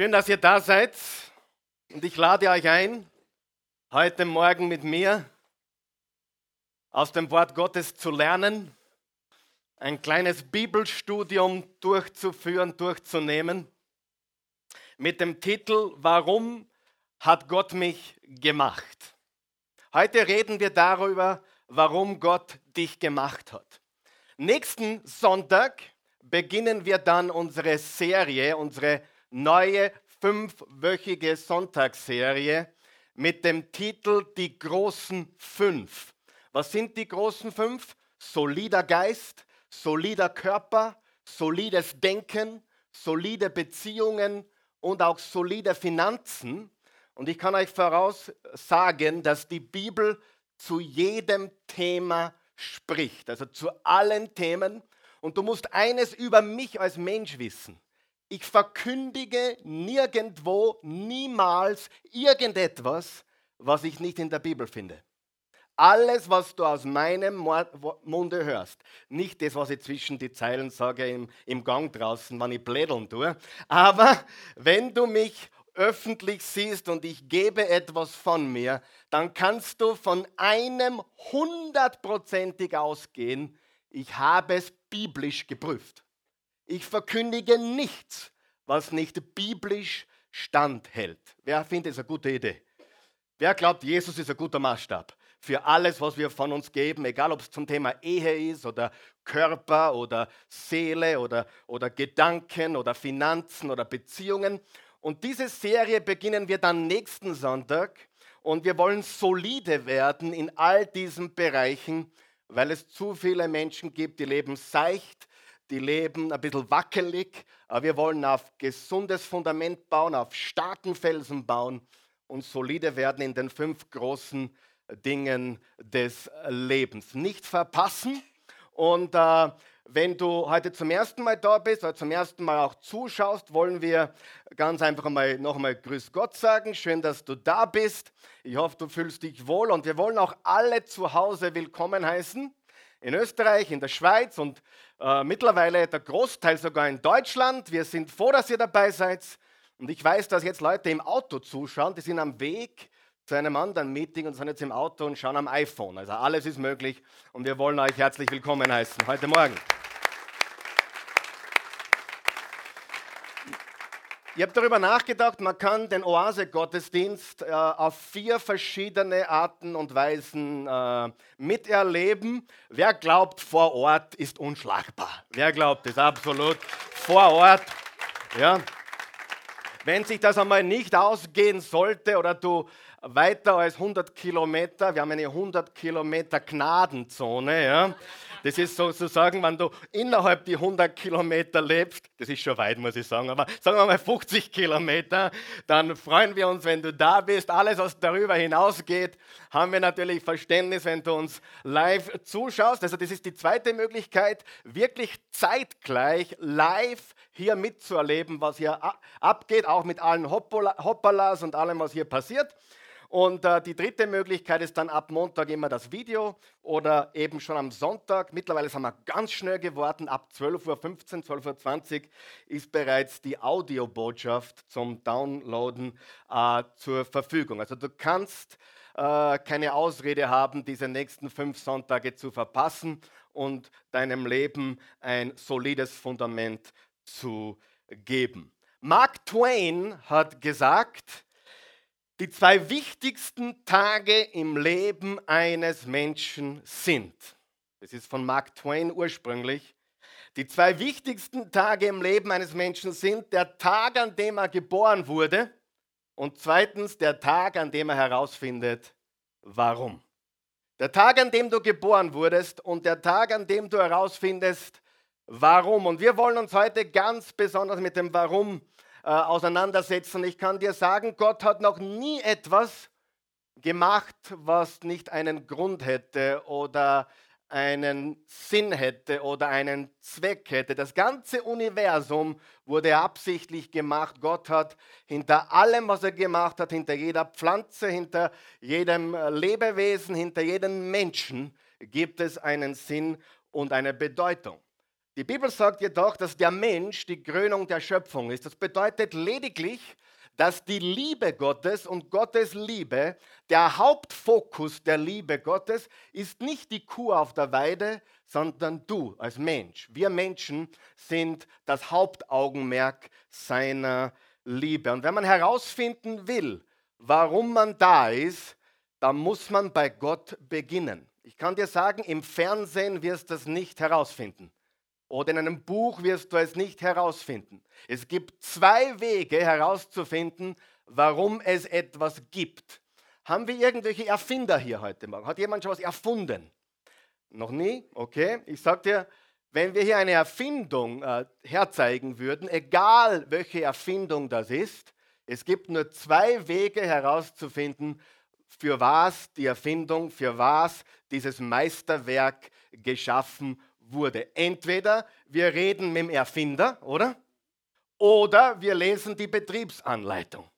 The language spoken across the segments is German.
Schön, dass ihr da seid und ich lade euch ein, heute Morgen mit mir aus dem Wort Gottes zu lernen, ein kleines Bibelstudium durchzuführen, durchzunehmen, mit dem Titel Warum hat Gott mich gemacht? Heute reden wir darüber, warum Gott dich gemacht hat. Nächsten Sonntag beginnen wir dann unsere Serie, unsere neue fünfwöchige Sonntagsserie mit dem Titel Die großen fünf. Was sind die großen fünf? Solider Geist, solider Körper, solides Denken, solide Beziehungen und auch solide Finanzen. Und ich kann euch voraussagen, dass die Bibel zu jedem Thema spricht, also zu allen Themen. Und du musst eines über mich als Mensch wissen. Ich verkündige nirgendwo, niemals irgendetwas, was ich nicht in der Bibel finde. Alles, was du aus meinem Munde hörst, nicht das, was ich zwischen die Zeilen sage im, im Gang draußen, wenn ich blädeln tue, aber wenn du mich öffentlich siehst und ich gebe etwas von mir, dann kannst du von einem hundertprozentig ausgehen, ich habe es biblisch geprüft. Ich verkündige nichts, was nicht biblisch standhält. Wer findet es eine gute Idee? Wer glaubt, Jesus ist ein guter Maßstab für alles, was wir von uns geben, egal ob es zum Thema Ehe ist oder Körper oder Seele oder, oder Gedanken oder Finanzen oder Beziehungen. Und diese Serie beginnen wir dann nächsten Sonntag und wir wollen solide werden in all diesen Bereichen, weil es zu viele Menschen gibt, die leben seicht, die leben ein bisschen wackelig, aber wir wollen auf gesundes Fundament bauen, auf starken Felsen bauen und solide werden in den fünf großen Dingen des Lebens. Nicht verpassen. Und äh, wenn du heute zum ersten Mal da bist oder zum ersten Mal auch zuschaust, wollen wir ganz einfach mal nochmal Grüß Gott sagen. Schön, dass du da bist. Ich hoffe, du fühlst dich wohl und wir wollen auch alle zu Hause willkommen heißen. In Österreich, in der Schweiz und äh, mittlerweile der Großteil sogar in Deutschland. Wir sind froh, dass ihr dabei seid. Und ich weiß, dass jetzt Leute im Auto zuschauen, die sind am Weg zu einem anderen Meeting und sind jetzt im Auto und schauen am iPhone. Also alles ist möglich und wir wollen euch herzlich willkommen heißen heute Morgen. Ich habe darüber nachgedacht, man kann den Oase-Gottesdienst äh, auf vier verschiedene Arten und Weisen äh, miterleben. Wer glaubt, vor Ort ist unschlagbar? Wer glaubt es absolut? Vor Ort, ja. Wenn sich das einmal nicht ausgehen sollte oder du weiter als 100 Kilometer, wir haben eine 100 Kilometer Gnadenzone, ja, das ist sozusagen, wenn du innerhalb die 100 Kilometer lebst, das ist schon weit, muss ich sagen, aber sagen wir mal 50 Kilometer, dann freuen wir uns, wenn du da bist. Alles, was darüber hinausgeht, haben wir natürlich Verständnis, wenn du uns live zuschaust. Also das ist die zweite Möglichkeit, wirklich zeitgleich live hier mitzuerleben, was hier abgeht, auch mit allen Hoppalas und allem, was hier passiert. Und äh, die dritte Möglichkeit ist dann ab Montag immer das Video oder eben schon am Sonntag. Mittlerweile sind wir ganz schnell geworden. Ab 12.15 Uhr, 12.20 Uhr ist bereits die Audiobotschaft zum Downloaden äh, zur Verfügung. Also du kannst äh, keine Ausrede haben, diese nächsten fünf Sonntage zu verpassen und deinem Leben ein solides Fundament zu geben. Mark Twain hat gesagt, die zwei wichtigsten Tage im Leben eines Menschen sind. Das ist von Mark Twain ursprünglich. Die zwei wichtigsten Tage im Leben eines Menschen sind der Tag, an dem er geboren wurde und zweitens der Tag, an dem er herausfindet, warum. Der Tag, an dem du geboren wurdest und der Tag, an dem du herausfindest, warum. Und wir wollen uns heute ganz besonders mit dem Warum äh, auseinandersetzen. Ich kann dir sagen, Gott hat noch nie etwas gemacht, was nicht einen Grund hätte oder einen Sinn hätte oder einen Zweck hätte. Das ganze Universum wurde absichtlich gemacht. Gott hat hinter allem, was er gemacht hat, hinter jeder Pflanze, hinter jedem Lebewesen, hinter jedem Menschen, gibt es einen Sinn und eine Bedeutung. Die Bibel sagt jedoch, dass der Mensch die Krönung der Schöpfung ist. Das bedeutet lediglich, dass die Liebe Gottes und Gottes Liebe, der Hauptfokus der Liebe Gottes, ist nicht die Kuh auf der Weide, sondern du als Mensch. Wir Menschen sind das Hauptaugenmerk seiner Liebe. Und wenn man herausfinden will, warum man da ist, dann muss man bei Gott beginnen. Ich kann dir sagen, im Fernsehen wirst du das nicht herausfinden. Oder in einem Buch wirst du es nicht herausfinden. Es gibt zwei Wege herauszufinden, warum es etwas gibt. Haben wir irgendwelche Erfinder hier heute Morgen? Hat jemand schon was erfunden? Noch nie? Okay. Ich sage dir, wenn wir hier eine Erfindung äh, herzeigen würden, egal welche Erfindung das ist, es gibt nur zwei Wege herauszufinden, für was die Erfindung, für was dieses Meisterwerk geschaffen wurde. Entweder wir reden mit dem Erfinder, oder? Oder wir lesen die Betriebsanleitung.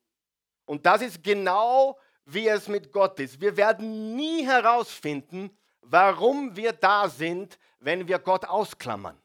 Und das ist genau wie es mit Gott ist. Wir werden nie herausfinden, warum wir da sind, wenn wir Gott ausklammern.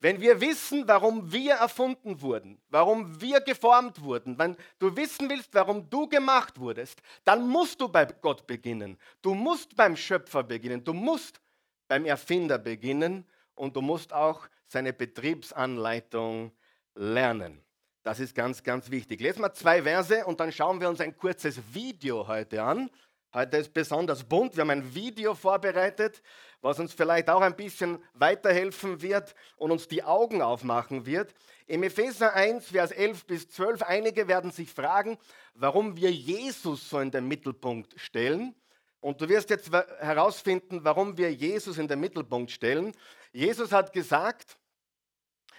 Wenn wir wissen, warum wir erfunden wurden, warum wir geformt wurden, wenn du wissen willst, warum du gemacht wurdest, dann musst du bei Gott beginnen. Du musst beim Schöpfer beginnen. Du musst beim Erfinder beginnen und du musst auch seine Betriebsanleitung lernen. Das ist ganz, ganz wichtig. Lesen wir zwei Verse und dann schauen wir uns ein kurzes Video heute an. Heute ist besonders bunt. Wir haben ein Video vorbereitet, was uns vielleicht auch ein bisschen weiterhelfen wird und uns die Augen aufmachen wird. Im Epheser 1, Vers 11 bis 12, einige werden sich fragen, warum wir Jesus so in den Mittelpunkt stellen. Und du wirst jetzt herausfinden, warum wir Jesus in den Mittelpunkt stellen. Jesus hat gesagt,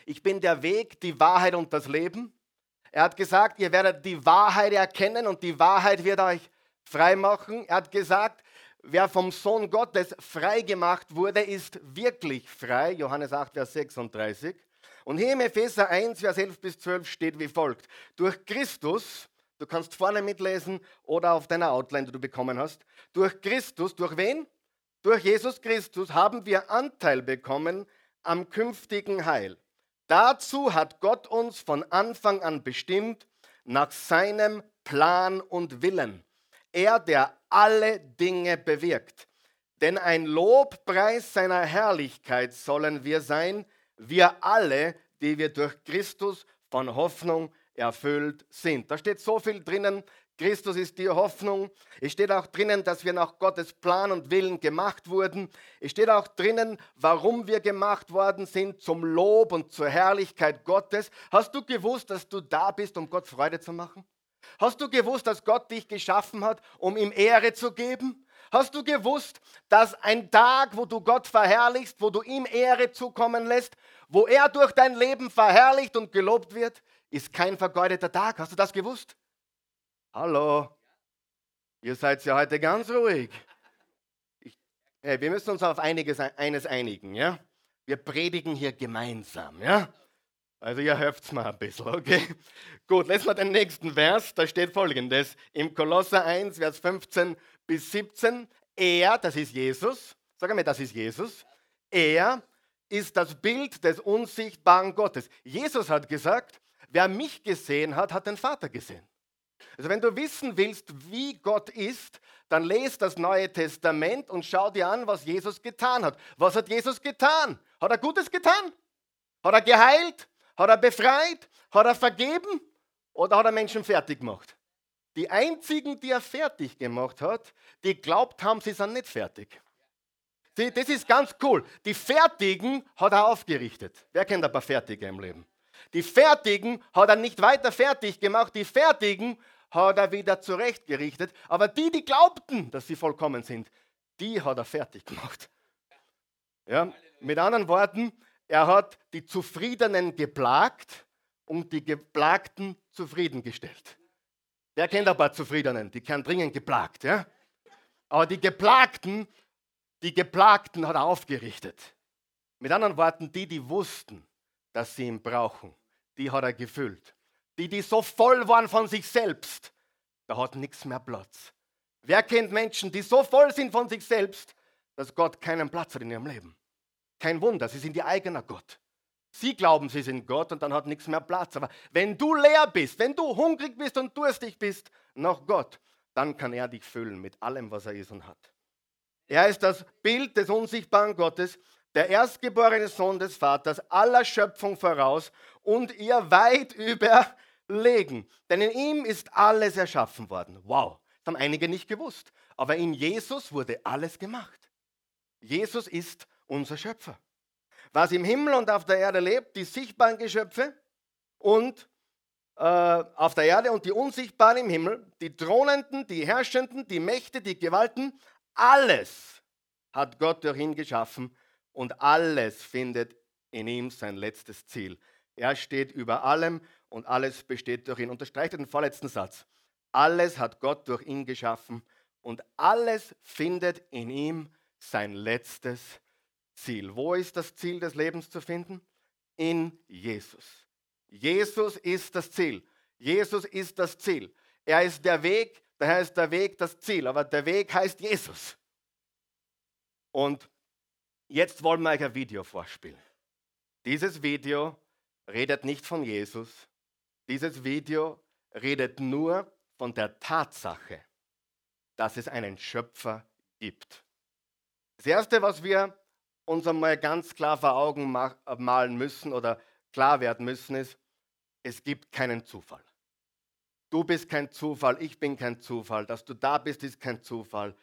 ich bin der Weg, die Wahrheit und das Leben. Er hat gesagt, ihr werdet die Wahrheit erkennen und die Wahrheit wird euch freimachen. Er hat gesagt, wer vom Sohn Gottes frei gemacht wurde, ist wirklich frei. Johannes 8, Vers 36. Und hier im Epheser 1, Vers 11 bis 12 steht wie folgt. Durch Christus, du kannst vorne mitlesen oder auf deiner Outline, die du bekommen hast, durch Christus, durch wen? Durch Jesus Christus haben wir Anteil bekommen am künftigen Heil. Dazu hat Gott uns von Anfang an bestimmt, nach seinem Plan und Willen er, der alle Dinge bewirkt. Denn ein Lobpreis seiner Herrlichkeit sollen wir sein, wir alle, die wir durch Christus von Hoffnung erfüllt sind. Da steht so viel drinnen. Christus ist die Hoffnung. Es steht auch drinnen, dass wir nach Gottes Plan und Willen gemacht wurden. Es steht auch drinnen, warum wir gemacht worden sind, zum Lob und zur Herrlichkeit Gottes. Hast du gewusst, dass du da bist, um Gott Freude zu machen? Hast du gewusst, dass Gott dich geschaffen hat, um ihm Ehre zu geben? Hast du gewusst, dass ein Tag, wo du Gott verherrlichst, wo du ihm Ehre zukommen lässt, wo er durch dein Leben verherrlicht und gelobt wird, ist kein vergeudeter Tag? Hast du das gewusst? Hallo, ihr seid ja heute ganz ruhig. Ich, hey, wir müssen uns auf einiges, eines einigen, ja? Wir predigen hier gemeinsam, ja? Also ihr helft mal ein bisschen, okay? Gut, lesen wir den nächsten Vers. Da steht folgendes. Im Kolosser 1, Vers 15 bis 17. Er, das ist Jesus. Sag mir, das ist Jesus. Er ist das Bild des unsichtbaren Gottes. Jesus hat gesagt, wer mich gesehen hat, hat den Vater gesehen. Also wenn du wissen willst, wie Gott ist, dann lese das Neue Testament und schau dir an, was Jesus getan hat. Was hat Jesus getan? Hat er Gutes getan? Hat er geheilt? Hat er befreit? Hat er vergeben? Oder hat er Menschen fertig gemacht? Die einzigen, die er fertig gemacht hat, die glaubt haben, sie sind nicht fertig. Sie, das ist ganz cool. Die Fertigen hat er aufgerichtet. Wer kennt ein paar Fertige im Leben? Die Fertigen hat er nicht weiter fertig gemacht. Die Fertigen hat er wieder zurechtgerichtet. Aber die, die glaubten, dass sie vollkommen sind, die hat er fertig gemacht. Ja, mit anderen Worten, er hat die Zufriedenen geplagt und die Geplagten zufriedengestellt. Wer kennt ein paar Zufriedenen? Die können dringend geplagt, ja? Aber die Geplagten, die Geplagten hat er aufgerichtet. Mit anderen Worten, die, die wussten, dass sie ihn brauchen, die hat er gefüllt. Die, die so voll waren von sich selbst, da hat nichts mehr Platz. Wer kennt Menschen, die so voll sind von sich selbst, dass Gott keinen Platz hat in ihrem Leben? Kein Wunder, sie sind ihr eigener Gott. Sie glauben, sie sind Gott und dann hat nichts mehr Platz. Aber wenn du leer bist, wenn du hungrig bist und durstig bist nach Gott, dann kann er dich füllen mit allem, was er ist und hat. Er ist das Bild des unsichtbaren Gottes, der erstgeborene Sohn des Vaters, aller Schöpfung voraus und ihr weit überlegen. Denn in ihm ist alles erschaffen worden. Wow, das haben einige nicht gewusst. Aber in Jesus wurde alles gemacht. Jesus ist unser Schöpfer. Was im Himmel und auf der Erde lebt, die sichtbaren Geschöpfe und äh, auf der Erde und die unsichtbaren im Himmel, die Thronenden, die Herrschenden, die Mächte, die Gewalten, alles hat Gott durch ihn geschaffen und alles findet in ihm sein letztes Ziel. Er steht über allem und alles besteht durch ihn. Unterstreicht den vorletzten Satz. Alles hat Gott durch ihn geschaffen und alles findet in ihm sein letztes Ziel. Wo ist das Ziel des Lebens zu finden? In Jesus. Jesus ist das Ziel. Jesus ist das Ziel. Er ist der Weg, daher ist der Weg das Ziel, aber der Weg heißt Jesus. Und jetzt wollen wir euch ein Video vorspielen. Dieses Video redet nicht von Jesus. Dieses Video redet nur von der Tatsache, dass es einen Schöpfer gibt. Das Erste, was wir uns einmal ganz klar vor Augen malen müssen oder klar werden müssen, ist, es gibt keinen Zufall. Du bist kein Zufall, ich bin kein Zufall, dass du da bist, ist kein Zufall.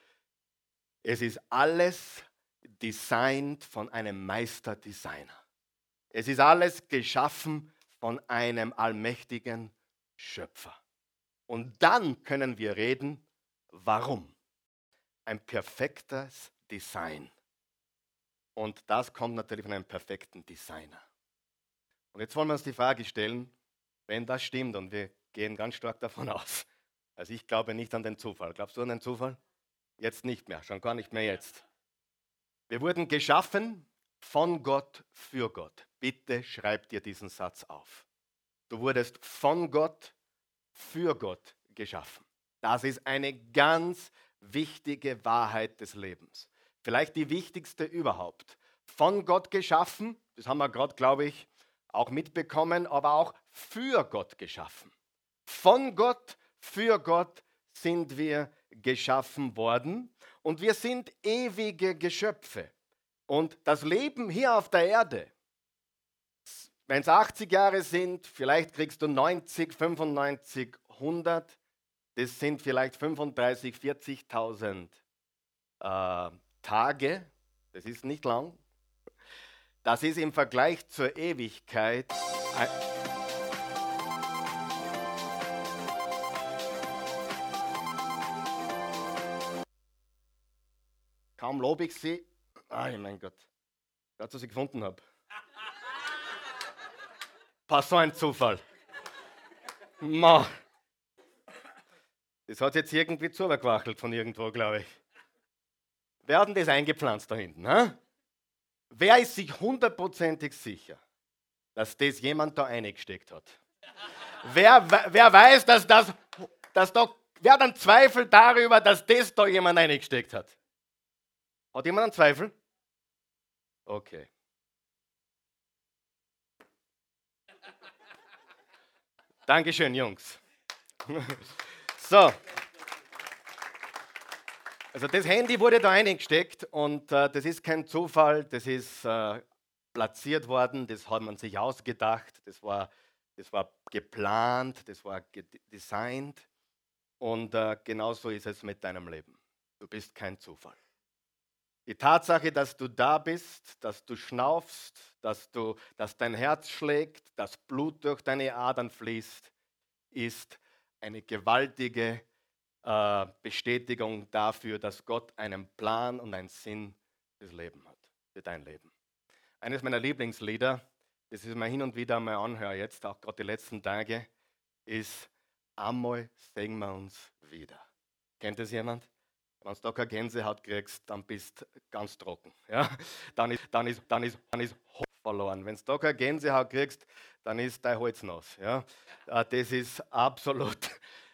Es ist alles designt von einem Meisterdesigner. Es ist alles geschaffen von einem allmächtigen Schöpfer. Und dann können wir reden, warum. Ein perfektes Design. Und das kommt natürlich von einem perfekten Designer. Und jetzt wollen wir uns die Frage stellen, wenn das stimmt, und wir gehen ganz stark davon aus. Also ich glaube nicht an den Zufall. Glaubst du an den Zufall? Jetzt nicht mehr, schon gar nicht mehr jetzt. Wir wurden geschaffen von Gott für Gott. Bitte schreib dir diesen Satz auf. Du wurdest von Gott für Gott geschaffen. Das ist eine ganz wichtige Wahrheit des Lebens. Vielleicht die wichtigste überhaupt. Von Gott geschaffen, das haben wir gerade, glaube ich, auch mitbekommen, aber auch für Gott geschaffen. Von Gott, für Gott sind wir geschaffen worden und wir sind ewige Geschöpfe. Und das Leben hier auf der Erde, wenn es 80 Jahre sind, vielleicht kriegst du 90, 95, 100, das sind vielleicht 35, 40.000 äh, Tage, das ist nicht lang. Das ist im Vergleich zur Ewigkeit. Kaum lobe ich sie. Ai, mein Gott. Gott, was ich gefunden habe. Pass so ein Zufall. Ma. Das hat jetzt irgendwie zugequachelt von irgendwo, glaube ich. Wer hat denn das eingepflanzt da hinten? He? Wer ist sich hundertprozentig sicher, dass das jemand da eingesteckt hat? wer, wer weiß, dass das, dass da, wer hat einen Zweifel darüber, dass das da jemand eingesteckt hat? Hat jemand einen Zweifel? Okay. Dankeschön, Jungs. so. Also das Handy wurde da eingesteckt und äh, das ist kein Zufall, das ist äh, platziert worden, das hat man sich ausgedacht, das war, das war geplant, das war designt und äh, genauso ist es mit deinem Leben. Du bist kein Zufall. Die Tatsache, dass du da bist, dass du schnaufst, dass, du, dass dein Herz schlägt, dass Blut durch deine Adern fließt, ist eine gewaltige äh, Bestätigung dafür, dass Gott einen Plan und einen Sinn fürs Leben hat, für dein Leben. Eines meiner Lieblingslieder, das ich mir hin und wieder mal anhöre, jetzt auch gerade die letzten Tage, ist Einmal sehen wir uns wieder. Kennt das jemand? Wenn du da keine Gänsehaut kriegst, dann bist du ganz trocken. Ja? Dann ist, dann ist, dann ist, dann ist verloren. Wenn du da keine Gänsehaut kriegst, dann ist dein Holz nass. Ja? Äh, das ist absolut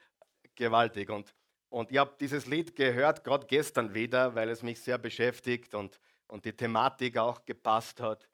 gewaltig. Und, und ich habe dieses Lied gehört, gerade gestern wieder, weil es mich sehr beschäftigt und, und die Thematik auch gepasst hat.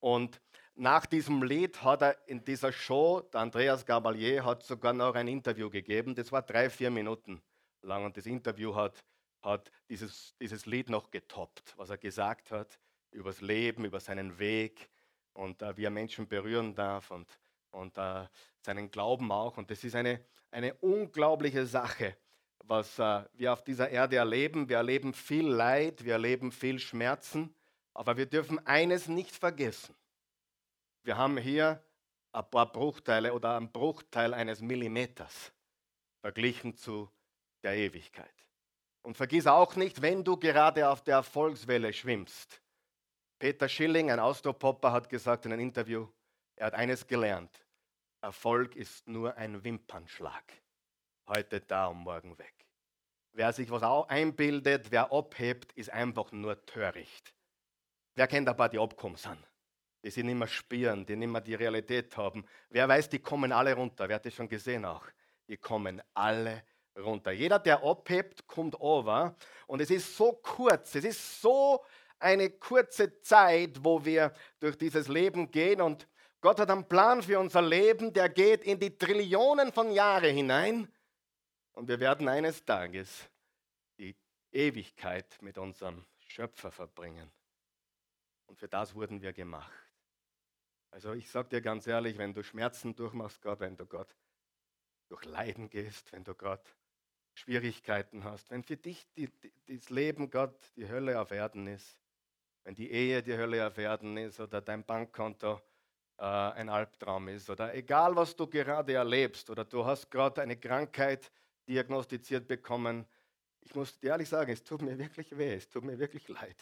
Und nach diesem Lied hat er in dieser Show, der Andreas Gabalier hat sogar noch ein Interview gegeben. Das war drei, vier Minuten lang und das Interview hat, hat dieses, dieses Lied noch getoppt, was er gesagt hat über das Leben, über seinen Weg und äh, wie er Menschen berühren darf und, und äh, seinen Glauben auch. Und das ist eine, eine unglaubliche Sache, was äh, wir auf dieser Erde erleben. Wir erleben viel Leid, wir erleben viel Schmerzen, aber wir dürfen eines nicht vergessen. Wir haben hier ein paar Bruchteile oder einen Bruchteil eines Millimeters verglichen zu der Ewigkeit. Und vergiss auch nicht, wenn du gerade auf der Erfolgswelle schwimmst. Peter Schilling, ein Austropopper, hat gesagt in einem Interview, er hat eines gelernt. Erfolg ist nur ein Wimpernschlag. Heute da und morgen weg. Wer sich was einbildet, wer abhebt, ist einfach nur töricht. Wer kennt ein paar, die abkommen sind? die sie nicht mehr spüren, die nicht mehr die Realität haben. Wer weiß, die kommen alle runter. Wer hat das schon gesehen auch? Die kommen alle runter. Jeder, der abhebt, kommt over. Und es ist so kurz, es ist so eine kurze Zeit, wo wir durch dieses Leben gehen. Und Gott hat einen Plan für unser Leben, der geht in die Trillionen von Jahren hinein. Und wir werden eines Tages die Ewigkeit mit unserem Schöpfer verbringen. Und für das wurden wir gemacht. Also ich sage dir ganz ehrlich, wenn du Schmerzen durchmachst, Gott, wenn du Gott durch Leiden gehst, wenn du Gott Schwierigkeiten hast, wenn für dich die, die, das Leben Gott die Hölle auf Erden ist, wenn die Ehe die Hölle auf Erden ist oder dein Bankkonto äh, ein Albtraum ist oder egal was du gerade erlebst oder du hast gerade eine Krankheit diagnostiziert bekommen, ich muss dir ehrlich sagen, es tut mir wirklich weh, es tut mir wirklich leid.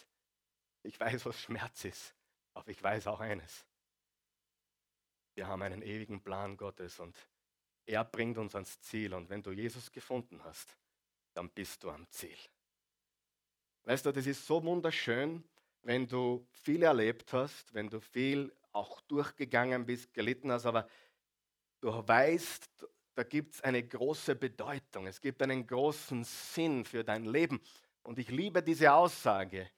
Ich weiß, was Schmerz ist, aber ich weiß auch eines. Wir haben einen ewigen Plan Gottes und er bringt uns ans Ziel. Und wenn du Jesus gefunden hast, dann bist du am Ziel. Weißt du, das ist so wunderschön, wenn du viel erlebt hast, wenn du viel auch durchgegangen bist, gelitten hast, aber du weißt, da gibt es eine große Bedeutung, es gibt einen großen Sinn für dein Leben. Und ich liebe diese Aussage,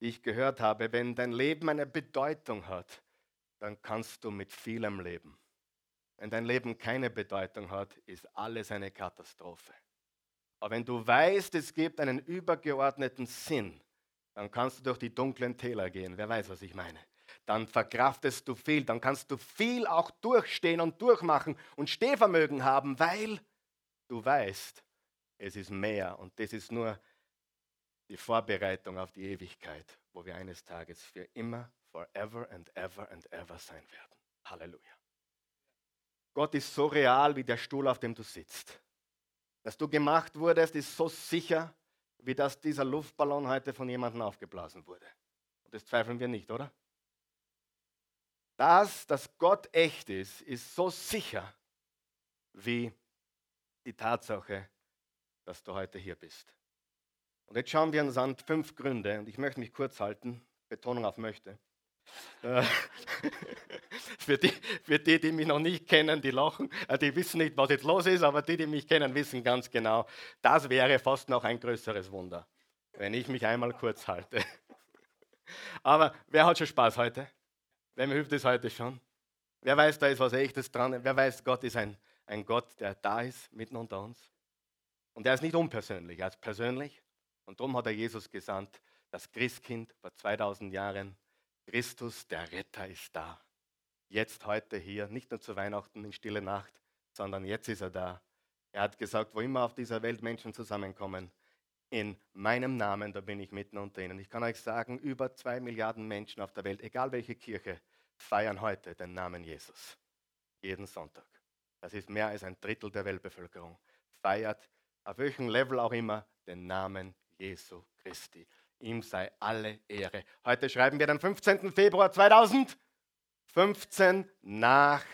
die ich gehört habe, wenn dein Leben eine Bedeutung hat, dann kannst du mit vielem leben. Wenn dein Leben keine Bedeutung hat, ist alles eine Katastrophe. Aber wenn du weißt, es gibt einen übergeordneten Sinn, dann kannst du durch die dunklen Täler gehen. Wer weiß, was ich meine? Dann verkraftest du viel, dann kannst du viel auch durchstehen und durchmachen und Stehvermögen haben, weil du weißt, es ist mehr und das ist nur die Vorbereitung auf die Ewigkeit, wo wir eines Tages für immer forever and ever and ever sein werden. Halleluja. Gott ist so real wie der Stuhl, auf dem du sitzt. Dass du gemacht wurdest, ist so sicher, wie dass dieser Luftballon heute von jemandem aufgeblasen wurde. Und das zweifeln wir nicht, oder? Das, dass Gott echt ist, ist so sicher wie die Tatsache, dass du heute hier bist. Und jetzt schauen wir uns an fünf Gründe, und ich möchte mich kurz halten, Betonung auf möchte, für, die, für die, die mich noch nicht kennen, die lachen, äh, die wissen nicht, was jetzt los ist, aber die, die mich kennen, wissen ganz genau, das wäre fast noch ein größeres Wunder, wenn ich mich einmal kurz halte. Aber wer hat schon Spaß heute? Wem hilft es heute schon? Wer weiß, da ist was Echtes dran? Wer weiß, Gott ist ein, ein Gott, der da ist, mitten unter uns? Und er ist nicht unpersönlich, er ist persönlich. Und darum hat er Jesus gesandt, das Christkind vor 2000 Jahren Christus, der Retter, ist da. Jetzt, heute, hier, nicht nur zu Weihnachten in stille Nacht, sondern jetzt ist er da. Er hat gesagt, wo immer auf dieser Welt Menschen zusammenkommen, in meinem Namen, da bin ich mitten unter ihnen. Ich kann euch sagen, über zwei Milliarden Menschen auf der Welt, egal welche Kirche, feiern heute den Namen Jesus. Jeden Sonntag. Das ist mehr als ein Drittel der Weltbevölkerung. Feiert, auf welchem Level auch immer, den Namen Jesu Christi. Ihm sei alle Ehre. Heute schreiben wir den 15. Februar 2015 nach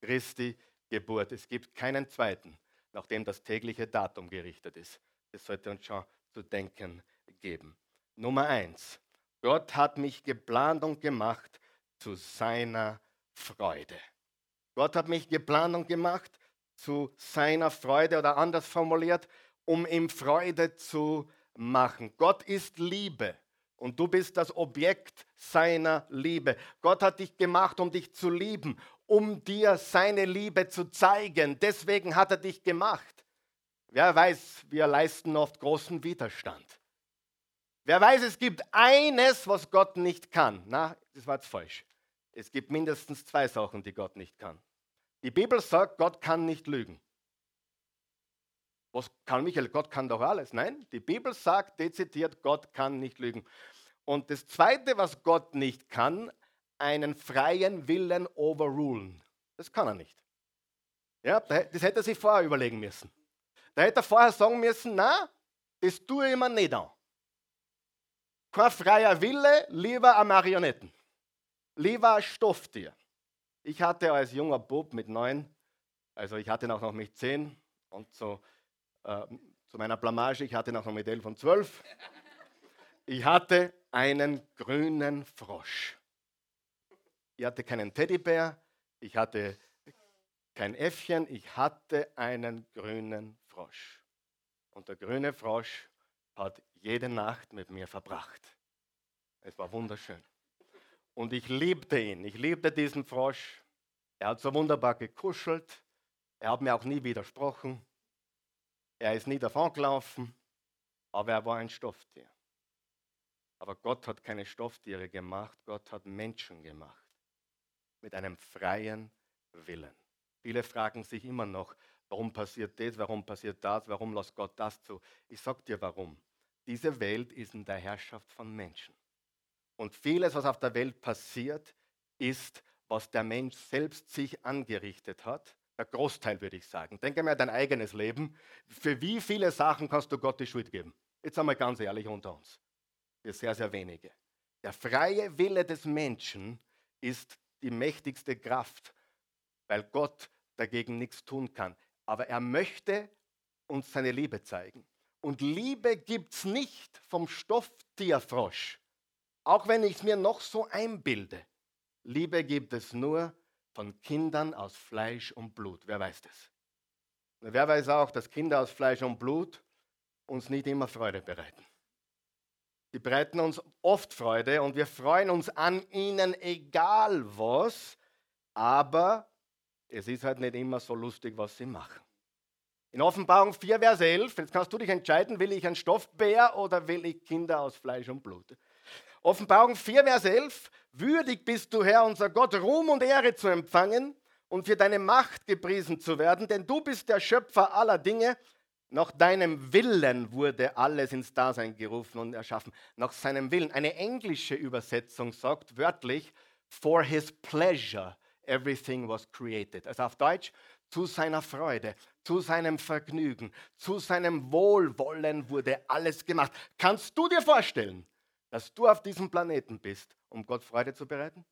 Christi Geburt. Es gibt keinen zweiten, nachdem das tägliche Datum gerichtet ist. Das sollte uns schon zu denken geben. Nummer eins. Gott hat mich geplant und gemacht zu seiner Freude. Gott hat mich geplant und gemacht zu seiner Freude oder anders formuliert, um ihm Freude zu machen. Gott ist Liebe Und du bist das Objekt seiner Liebe. Gott hat dich gemacht, um dich zu lieben, um dir seine Liebe zu zeigen. Deswegen hat er dich gemacht. Wer weiß, wir leisten oft großen Widerstand. Wer weiß, es gibt eines, was Gott nicht kann. Na, das war jetzt falsch. Es gibt mindestens zwei Sachen, die Gott nicht kann. Die Bibel sagt, Gott kann nicht lügen. Was kann Michael? Gott kann doch alles. Nein, die Bibel sagt dezidiert, Gott kann nicht lügen. Und das Zweite, was Gott nicht kann, einen freien Willen overrulen. Das kann er nicht. Ja, das hätte er sich vorher überlegen müssen. Da hätte er vorher sagen müssen, na, das tue ich mir nicht an. Kein freier Wille, lieber ein Marionetten. Lieber ein Stofftier. Ich hatte als junger Bub mit neun, also ich hatte auch noch mit zehn und so äh, zu meiner Blamage, ich hatte noch mit elf und zwölf. Ich hatte einen grünen Frosch. Ich hatte keinen Teddybär, ich hatte kein Äffchen, ich hatte einen grünen Frosch. Und der grüne Frosch hat jede Nacht mit mir verbracht. Es war wunderschön. Und ich liebte ihn. Ich liebte diesen Frosch. Er hat so wunderbar gekuschelt. Er hat mir auch nie widersprochen. Er ist nie davon gelaufen. Aber er war ein Stofftier. Aber Gott hat keine Stofftiere gemacht. Gott hat Menschen gemacht. Mit einem freien Willen. Viele fragen sich immer noch, warum passiert das, warum passiert das, warum lässt Gott das zu. Ich sage dir warum. Diese Welt ist in der Herrschaft von Menschen. Und vieles, was auf der Welt passiert, ist, was der Mensch selbst sich angerichtet hat. Der Großteil würde ich sagen. Denke mal dein eigenes Leben. Für wie viele Sachen kannst du Gott die Schuld geben? Jetzt einmal ganz ehrlich unter uns. Für sehr, sehr wenige. Der freie Wille des Menschen ist die mächtigste Kraft, weil Gott dagegen nichts tun kann. Aber er möchte uns seine Liebe zeigen. Und Liebe gibt es nicht vom Stofftierfrosch, auch wenn ich es mir noch so einbilde. Liebe gibt es nur von Kindern aus Fleisch und Blut. Wer weiß das? Wer weiß auch, dass Kinder aus Fleisch und Blut uns nicht immer Freude bereiten. Die bereiten uns oft Freude und wir freuen uns an ihnen, egal was, aber es ist halt nicht immer so lustig, was sie machen. In Offenbarung 4, Vers 11, jetzt kannst du dich entscheiden, will ich ein Stoffbär oder will ich Kinder aus Fleisch und Blut? Offenbarung 4, Vers 11, würdig bist du, Herr, unser Gott, Ruhm und Ehre zu empfangen und für deine Macht gepriesen zu werden, denn du bist der Schöpfer aller Dinge. Nach deinem Willen wurde alles ins Dasein gerufen und erschaffen. Nach seinem Willen. Eine englische Übersetzung sagt wörtlich, for his pleasure everything was created. Also auf Deutsch, zu seiner Freude, zu seinem Vergnügen, zu seinem Wohlwollen wurde alles gemacht. Kannst du dir vorstellen, dass du auf diesem Planeten bist, um Gott Freude zu bereiten?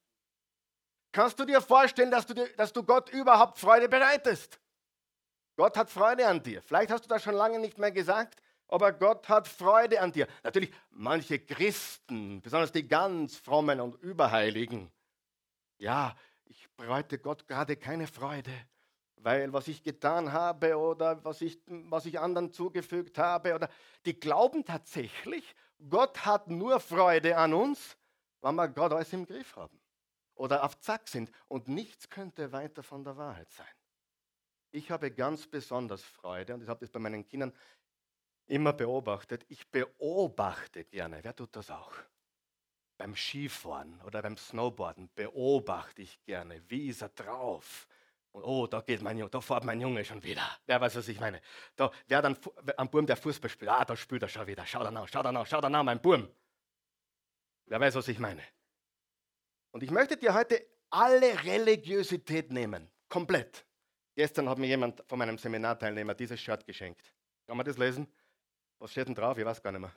Kannst du dir vorstellen, dass du, dir, dass du Gott überhaupt Freude bereitest? Gott hat Freude an dir. Vielleicht hast du das schon lange nicht mehr gesagt, aber Gott hat Freude an dir. Natürlich, manche Christen, besonders die ganz frommen und überheiligen, ja, ich bereite Gott gerade keine Freude weil was ich getan habe oder was ich, was ich anderen zugefügt habe, oder die glauben tatsächlich, Gott hat nur Freude an uns, wenn wir Gott alles im Griff haben oder auf Zack sind und nichts könnte weiter von der Wahrheit sein. Ich habe ganz besonders Freude und ich habe das bei meinen Kindern immer beobachtet. Ich beobachte gerne, wer tut das auch? Beim Skifahren oder beim Snowboarden beobachte ich gerne, wie ist er drauf? Und oh, da geht mein Junge, da fährt mein Junge schon wieder. Wer weiß, was ich meine. Da, wer dann am Burm der Fußball spielt, ah, da spielt er schon wieder. Schau da nach, schau da nach, schau da nach, mein Burm. Wer weiß, was ich meine. Und ich möchte dir heute alle Religiosität nehmen. Komplett. Gestern hat mir jemand von meinem Seminarteilnehmer dieses Shirt geschenkt. Kann man das lesen? Was steht denn drauf? Ich weiß gar nicht mehr.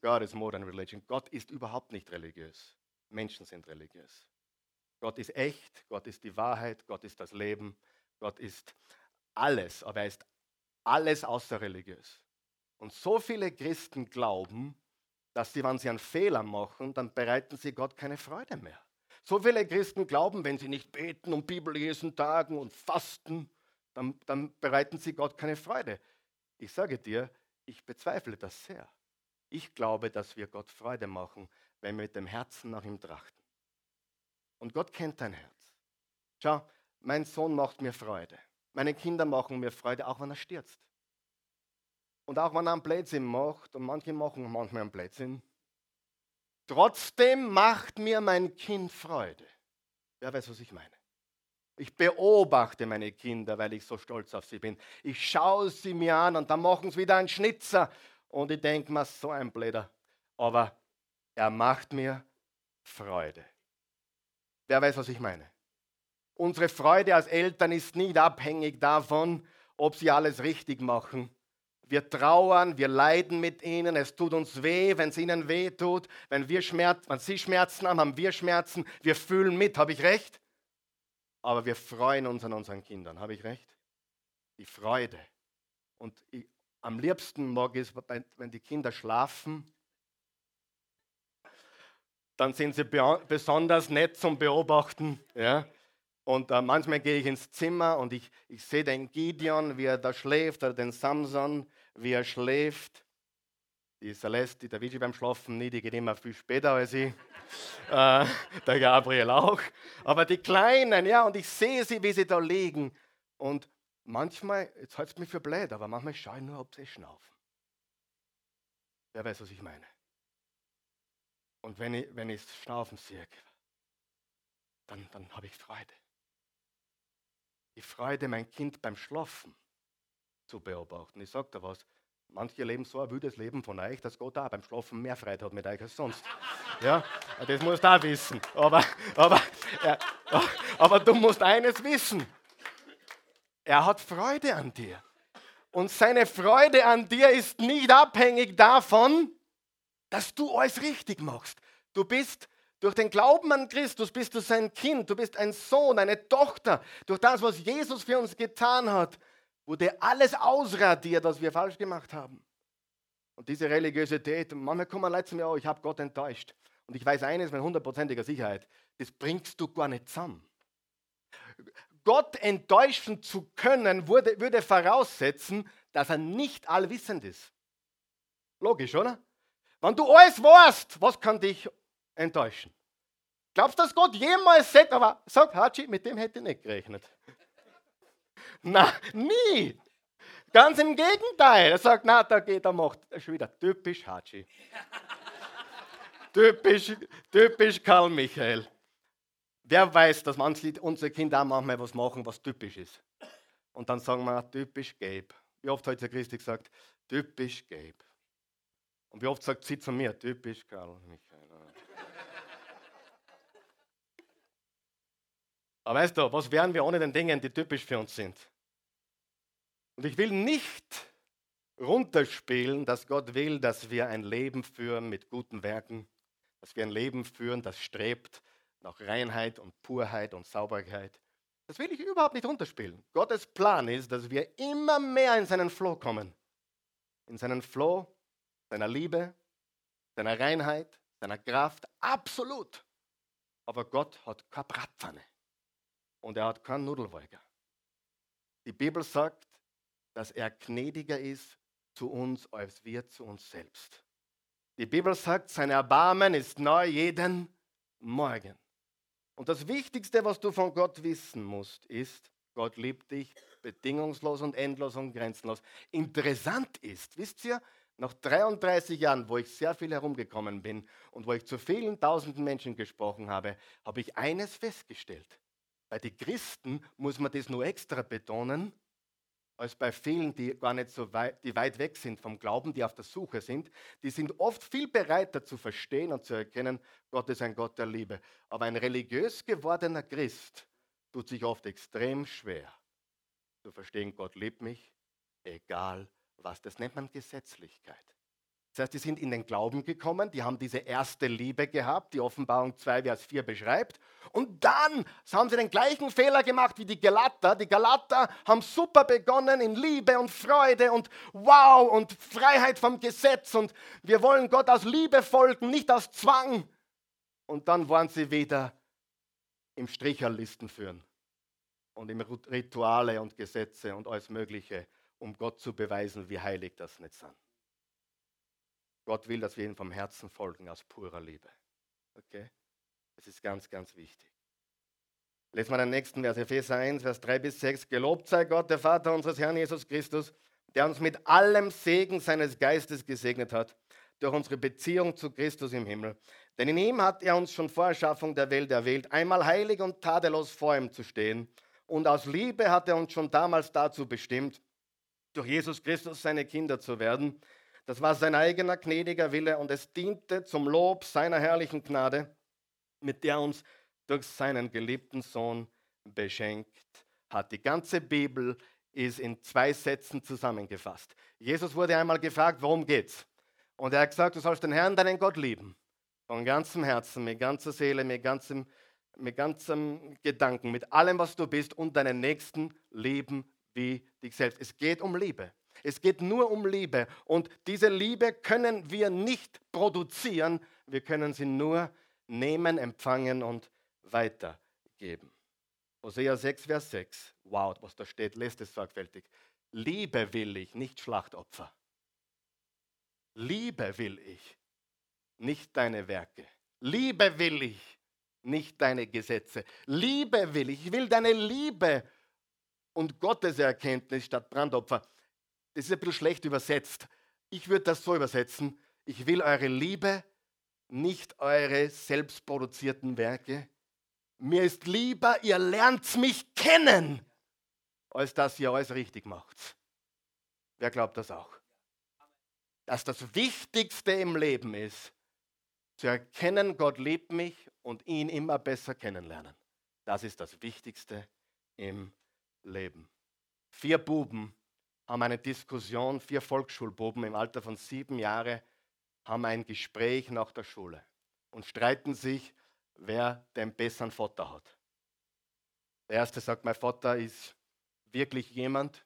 God is more than religion. Gott ist überhaupt nicht religiös. Menschen sind religiös. Gott ist echt, Gott ist die Wahrheit, Gott ist das Leben, Gott ist alles, aber er ist alles außer religiös. Und so viele Christen glauben, dass sie, wenn sie einen Fehler machen, dann bereiten sie Gott keine Freude mehr. So viele Christen glauben, wenn sie nicht beten und Bibel lesen, tagen und fasten, dann, dann bereiten sie Gott keine Freude. Ich sage dir, ich bezweifle das sehr. Ich glaube, dass wir Gott Freude machen, wenn wir mit dem Herzen nach ihm trachten. Und Gott kennt dein Herz. Schau, mein Sohn macht mir Freude. Meine Kinder machen mir Freude, auch wenn er stürzt. Und auch wenn er einen Blödsinn macht, und manche machen manchmal einen Blödsinn, trotzdem macht mir mein Kind Freude. Wer weiß, was ich meine? Ich beobachte meine Kinder, weil ich so stolz auf sie bin. Ich schaue sie mir an und dann machen sie wieder einen Schnitzer. Und ich denke mir, so ein Bläder. Aber er macht mir Freude. Wer weiß, was ich meine? Unsere Freude als Eltern ist nicht abhängig davon, ob sie alles richtig machen. Wir trauern, wir leiden mit ihnen, es tut uns weh, wenn es ihnen weh tut. Wenn, wir Schmerz, wenn sie Schmerzen haben, haben wir Schmerzen. Wir fühlen mit, habe ich recht? Aber wir freuen uns an unseren Kindern, habe ich recht? Die Freude. Und ich, am liebsten mag ich es, wenn die Kinder schlafen, dann sind sie besonders nett zum Beobachten. Ja? Und äh, manchmal gehe ich ins Zimmer und ich, ich sehe den Gideon, wie er da schläft, oder den Samson, wie er schläft. Die Celeste, der Vici beim Schlafen nie, die geht immer viel später als ich. äh, der Gabriel auch. Aber die Kleinen, ja, und ich sehe sie, wie sie da liegen. Und manchmal, jetzt hält es mich für blöd, aber manchmal schaue ich nur, ob sie schnaufen. Wer weiß, was ich meine. Und wenn ich, wenn ich Schnaufen sehe, dann, dann habe ich Freude die Freude, mein Kind beim Schlafen zu beobachten. Ich sage dir was, manche leben so ein wüdes Leben von euch, dass Gott auch beim Schlafen mehr Freude hat mit euch als sonst. Ja, das musst du auch wissen. Aber, aber, ja, aber du musst eines wissen. Er hat Freude an dir. Und seine Freude an dir ist nicht abhängig davon, dass du alles richtig machst. Du bist durch den Glauben an Christus bist du sein Kind, du bist ein Sohn, eine Tochter. Durch das, was Jesus für uns getan hat, wurde alles ausradiert, was wir falsch gemacht haben. Und diese Religiosität, manchmal kommen Leute zu mir, oh, ich habe Gott enttäuscht. Und ich weiß eines mit hundertprozentiger Sicherheit, das bringst du gar nicht zusammen. Gott enttäuschen zu können, würde, würde voraussetzen, dass er nicht allwissend ist. Logisch, oder? Wenn du alles weißt, was kann dich enttäuschen. Glaubst du, dass Gott jemals sagt, aber sag, Hachi, mit dem hätte ich nicht gerechnet? na, nie. Ganz im Gegenteil. Er sagt, na, da geht er, macht er schon wieder typisch Hachi. typisch, typisch Karl Michael. Wer weiß, dass manche unsere Kinder auch manchmal was machen, was typisch ist. Und dann sagen wir, typisch Gabe. Wie oft hat der Christi gesagt, typisch Gabe. Und wie oft sagt sie zu mir, typisch Karl Michael. Aber weißt du, was wären wir ohne den Dingen, die typisch für uns sind? Und ich will nicht runterspielen, dass Gott will, dass wir ein Leben führen mit guten Werken, dass wir ein Leben führen, das strebt nach Reinheit und Purheit und Sauberkeit. Das will ich überhaupt nicht runterspielen. Gottes Plan ist, dass wir immer mehr in seinen Flow kommen. In seinen Flow seiner Liebe, seiner Reinheit, seiner Kraft, absolut. Aber Gott hat keine Bratpfanne und er hat keinen Nudelwolker. Die Bibel sagt, dass er gnädiger ist zu uns als wir zu uns selbst. Die Bibel sagt, sein Erbarmen ist neu jeden Morgen. Und das Wichtigste, was du von Gott wissen musst, ist, Gott liebt dich bedingungslos und endlos und grenzenlos. Interessant ist, wisst ihr, nach 33 Jahren, wo ich sehr viel herumgekommen bin und wo ich zu vielen tausenden Menschen gesprochen habe, habe ich eines festgestellt. Bei den Christen muss man das nur extra betonen, als bei vielen, die gar nicht so weit, die weit weg sind vom Glauben, die auf der Suche sind. Die sind oft viel bereiter zu verstehen und zu erkennen, Gott ist ein Gott der Liebe. Aber ein religiös gewordener Christ tut sich oft extrem schwer zu verstehen, Gott liebt mich, egal was. Das nennt man Gesetzlichkeit. Das heißt, die sind in den Glauben gekommen, die haben diese erste Liebe gehabt, die Offenbarung 2, Vers 4 beschreibt. Und dann haben sie den gleichen Fehler gemacht wie die Galater. Die Galater haben super begonnen in Liebe und Freude und Wow und Freiheit vom Gesetz und wir wollen Gott aus Liebe folgen, nicht aus Zwang. Und dann waren sie wieder im Stricherlisten führen und im Rituale und Gesetze und alles Mögliche, um Gott zu beweisen, wie heilig das nicht sind. Gott will, dass wir ihm vom Herzen folgen, aus purer Liebe. Okay? Das ist ganz, ganz wichtig. Lesen wir den nächsten Vers, Epheser 1, Vers 3 bis 6. Gelobt sei Gott, der Vater unseres Herrn Jesus Christus, der uns mit allem Segen seines Geistes gesegnet hat, durch unsere Beziehung zu Christus im Himmel. Denn in ihm hat er uns schon vor Erschaffung der Welt erwählt, einmal heilig und tadellos vor ihm zu stehen. Und aus Liebe hat er uns schon damals dazu bestimmt, durch Jesus Christus seine Kinder zu werden. Das war sein eigener gnädiger Wille und es diente zum Lob seiner herrlichen Gnade, mit der uns durch seinen geliebten Sohn beschenkt hat. Die ganze Bibel ist in zwei Sätzen zusammengefasst. Jesus wurde einmal gefragt, worum geht's? Und er hat gesagt, du sollst den Herrn, deinen Gott lieben. Von ganzem Herzen, mit ganzer Seele, mit ganzem, mit ganzem Gedanken, mit allem, was du bist und deinen Nächsten lieben wie dich selbst. Es geht um Liebe. Es geht nur um Liebe. Und diese Liebe können wir nicht produzieren. Wir können sie nur nehmen, empfangen und weitergeben. Hosea 6, Vers 6. Wow, was da steht, lest es sorgfältig. Liebe will ich, nicht Schlachtopfer. Liebe will ich, nicht deine Werke. Liebe will ich, nicht deine Gesetze. Liebe will ich. Ich will deine Liebe und Gottes Erkenntnis statt Brandopfer. Das ist ein bisschen schlecht übersetzt. Ich würde das so übersetzen. Ich will eure Liebe, nicht eure selbstproduzierten Werke. Mir ist lieber, ihr lernt mich kennen, als dass ihr alles richtig macht. Wer glaubt das auch? Dass das Wichtigste im Leben ist, zu erkennen, Gott liebt mich und ihn immer besser kennenlernen. Das ist das Wichtigste im Leben. Vier Buben haben eine Diskussion, vier Volksschulbuben im Alter von sieben Jahren haben ein Gespräch nach der Schule und streiten sich, wer den besseren Vater hat. Der erste sagt, mein Vater ist wirklich jemand,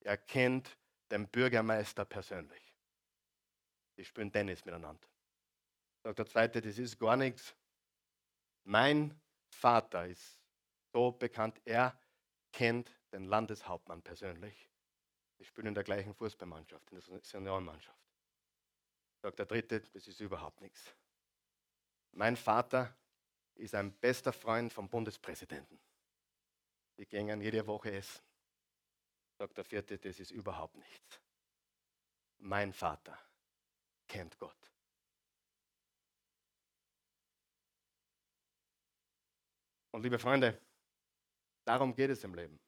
er kennt den Bürgermeister persönlich. Die spielen Tennis miteinander. Sagt der zweite, das ist gar nichts. Mein Vater ist so bekannt, er kennt den Landeshauptmann persönlich. Die spielen in der gleichen Fußballmannschaft, in der Seniorenmannschaft. Sagt der dritte, das ist überhaupt nichts. Mein Vater ist ein bester Freund vom Bundespräsidenten. Die gehen jede Woche essen. Sagt der vierte, das ist überhaupt nichts. Mein Vater kennt Gott. Und liebe Freunde, darum geht es im Leben.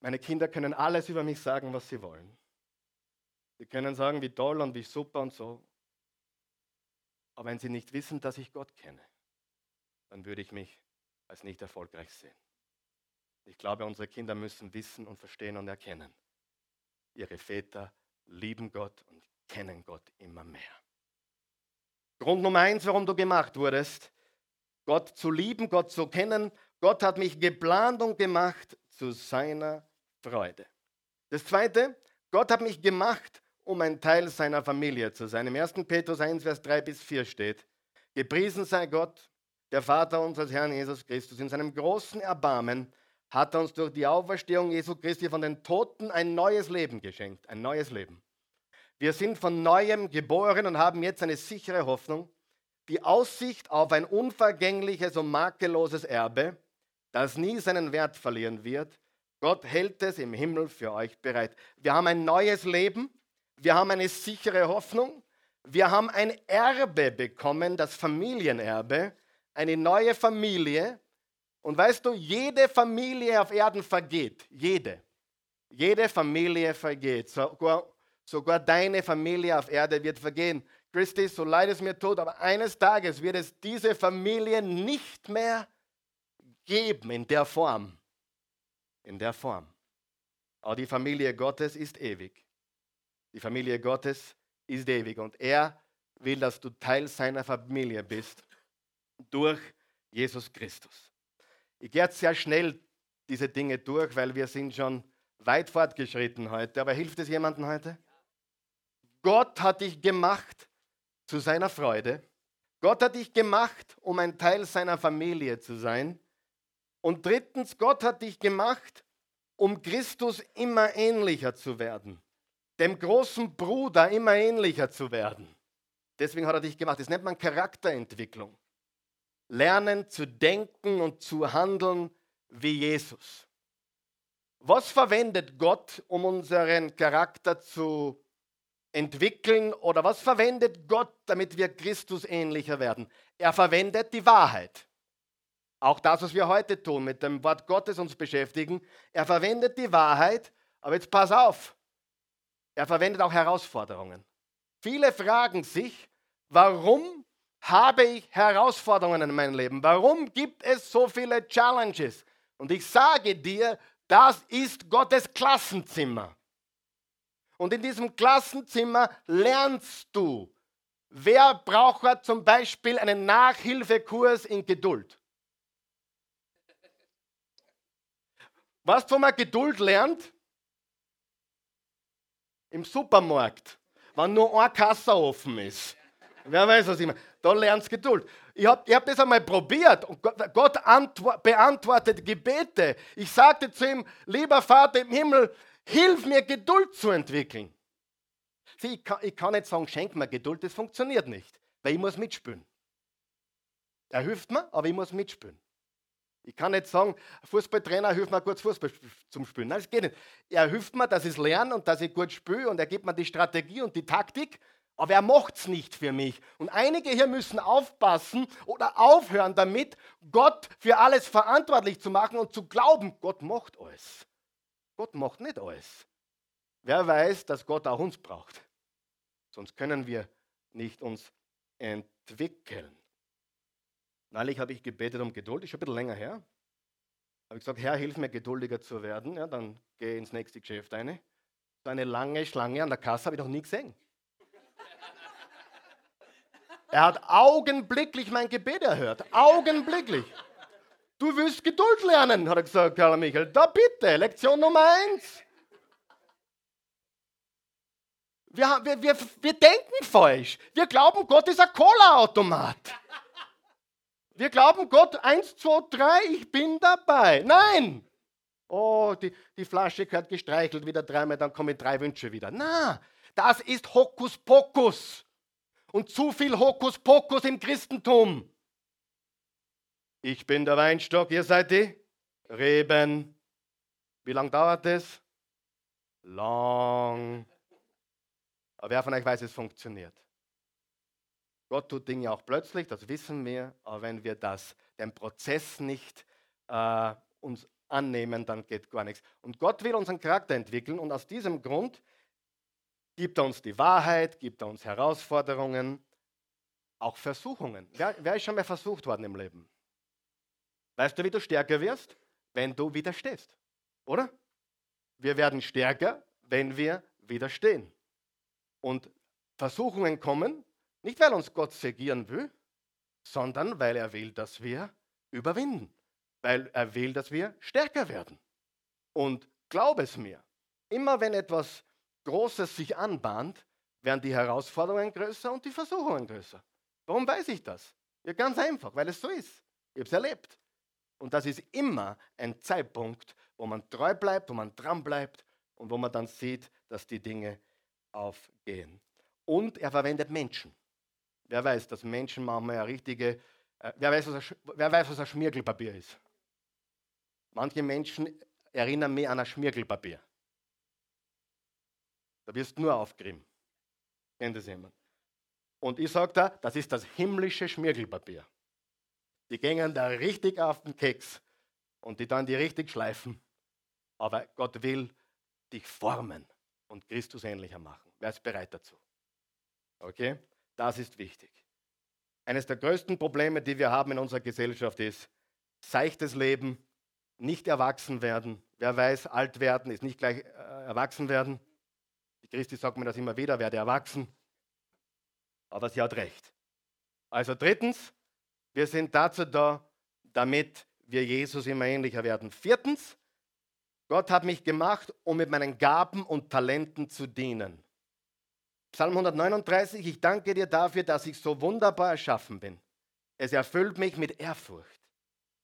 Meine Kinder können alles über mich sagen, was sie wollen. Sie können sagen, wie toll und wie super und so. Aber wenn sie nicht wissen, dass ich Gott kenne, dann würde ich mich als nicht erfolgreich sehen. Ich glaube, unsere Kinder müssen wissen und verstehen und erkennen. Ihre Väter lieben Gott und kennen Gott immer mehr. Grund Nummer eins, warum du gemacht wurdest, Gott zu lieben, Gott zu kennen. Gott hat mich geplant und gemacht zu seiner Freude. Das zweite, Gott hat mich gemacht, um ein Teil seiner Familie zu sein. Im 1. Petrus 1, Vers 3 bis 4 steht, gepriesen sei Gott, der Vater unseres Herrn Jesus Christus, in seinem großen Erbarmen hat er uns durch die Auferstehung Jesu Christi von den Toten ein neues Leben geschenkt, ein neues Leben. Wir sind von neuem geboren und haben jetzt eine sichere Hoffnung, die Aussicht auf ein unvergängliches und makelloses Erbe, das nie seinen Wert verlieren wird. Gott hält es im Himmel für euch bereit. Wir haben ein neues Leben, wir haben eine sichere Hoffnung, wir haben ein Erbe bekommen, das Familienerbe, eine neue Familie. Und weißt du, jede Familie auf Erden vergeht. Jede. Jede Familie vergeht. Sogar, sogar deine Familie auf Erde wird vergehen. Christi, so leid es mir tut, aber eines Tages wird es diese Familie nicht mehr geben in der Form. In der Form. Aber die Familie Gottes ist ewig. Die Familie Gottes ist ewig. Und er will, dass du Teil seiner Familie bist durch Jesus Christus. Ich gehe jetzt sehr schnell diese Dinge durch, weil wir sind schon weit fortgeschritten heute. Aber hilft es jemandem heute? Gott hat dich gemacht zu seiner Freude. Gott hat dich gemacht, um ein Teil seiner Familie zu sein. Und drittens, Gott hat dich gemacht, um Christus immer ähnlicher zu werden. dem großen Bruder immer ähnlicher zu werden. Deswegen hat er dich gemacht. Das nennt man Charakterentwicklung. Lernen zu denken und zu handeln wie Jesus. Was verwendet Gott, um unseren Charakter zu entwickeln oder was verwendet Gott, damit wir Christus ähnlicher werden? Er verwendet die Wahrheit. Auch das, was wir heute tun, mit dem Wort Gottes uns beschäftigen. Er verwendet die Wahrheit, aber jetzt pass auf. Er verwendet auch Herausforderungen. Viele fragen sich, warum habe ich Herausforderungen in meinem Leben? Warum gibt es so viele Challenges? Und ich sage dir, das ist Gottes Klassenzimmer. Und in diesem Klassenzimmer lernst du, wer braucht zum Beispiel einen Nachhilfekurs in Geduld. Was, wo man Geduld lernt? Im Supermarkt, wenn nur ein Kasse offen ist. Wer weiß, was ich meine. Da lernst du Geduld. Ich habe ich hab das einmal probiert und Gott, beantwortet Gebete. Ich sagte zu ihm, lieber Vater im Himmel, hilf mir Geduld zu entwickeln. Sieh, ich kann, ich kann nicht sagen, schenk mir Geduld, das funktioniert nicht, weil ich muss mitspielen. Er hilft mir, aber ich muss mitspielen. Ich kann nicht sagen, Fußballtrainer hilft mir kurz Fußball zum Spielen. Nein, das geht nicht. Er hilft mir, dass ich es lerne und dass ich gut spiele und er gibt mir die Strategie und die Taktik, aber er macht es nicht für mich. Und einige hier müssen aufpassen oder aufhören damit, Gott für alles verantwortlich zu machen und zu glauben, Gott macht alles. Gott macht nicht alles. Wer weiß, dass Gott auch uns braucht? Sonst können wir nicht uns entwickeln. Neulich habe ich gebetet um Geduld, ist schon ein bisschen länger her. Habe ich gesagt, Herr, hilf mir geduldiger zu werden. Ja, dann gehe ins nächste Geschäft eine. So eine lange Schlange an der Kasse habe ich noch nie gesehen. Er hat augenblicklich mein Gebet erhört. Augenblicklich. Du willst Geduld lernen, hat er gesagt, Karl Michael. Da bitte, Lektion Nummer eins. Wir, wir, wir, wir denken falsch. Wir glauben, Gott ist ein Cola-Automat. Wir glauben Gott, eins, zwei, drei, ich bin dabei. Nein! Oh, die, die Flasche gehört gestreichelt wieder dreimal, dann kommen drei Wünsche wieder. Na, das ist Hokuspokus. Und zu viel Hokuspokus im Christentum. Ich bin der Weinstock, ihr seid die Reben. Wie lange dauert das? Lang. Aber wer von euch weiß, es funktioniert? Gott tut Dinge auch plötzlich, das wissen wir, aber wenn wir das, den Prozess nicht äh, uns annehmen, dann geht gar nichts. Und Gott will unseren Charakter entwickeln und aus diesem Grund gibt er uns die Wahrheit, gibt er uns Herausforderungen, auch Versuchungen. Wer, wer ist schon mal versucht worden im Leben? Weißt du, wie du stärker wirst? Wenn du widerstehst, oder? Wir werden stärker, wenn wir widerstehen. Und Versuchungen kommen, nicht, weil uns Gott segieren will, sondern weil er will, dass wir überwinden. Weil er will, dass wir stärker werden. Und glaub es mir, immer wenn etwas Großes sich anbahnt, werden die Herausforderungen größer und die Versuchungen größer. Warum weiß ich das? Ja, ganz einfach, weil es so ist. Ich habe es erlebt. Und das ist immer ein Zeitpunkt, wo man treu bleibt, wo man dran bleibt und wo man dann sieht, dass die Dinge aufgehen. Und er verwendet Menschen. Wer weiß, dass Menschen manchmal eine richtige, äh, wer, weiß, was ein, wer weiß, was ein Schmirgelpapier ist? Manche Menschen erinnern mich an ein Schmirgelpapier. Da wirst du nur aufgerieben. Kennt das jemand? Und ich sage da, das ist das himmlische Schmirgelpapier. Die gehen da richtig auf den Keks und die dann die richtig schleifen. Aber Gott will dich formen und Christus ähnlicher machen. Wer ist bereit dazu? Okay? Das ist wichtig. Eines der größten Probleme, die wir haben in unserer Gesellschaft, ist seichtes Leben, nicht erwachsen werden. Wer weiß, alt werden ist nicht gleich äh, erwachsen werden. Die Christi sagt mir das immer wieder, werde erwachsen. Aber sie hat recht. Also drittens, wir sind dazu da, damit wir Jesus immer ähnlicher werden. Viertens, Gott hat mich gemacht, um mit meinen Gaben und Talenten zu dienen. Psalm 139, ich danke dir dafür, dass ich so wunderbar erschaffen bin. Es erfüllt mich mit Ehrfurcht.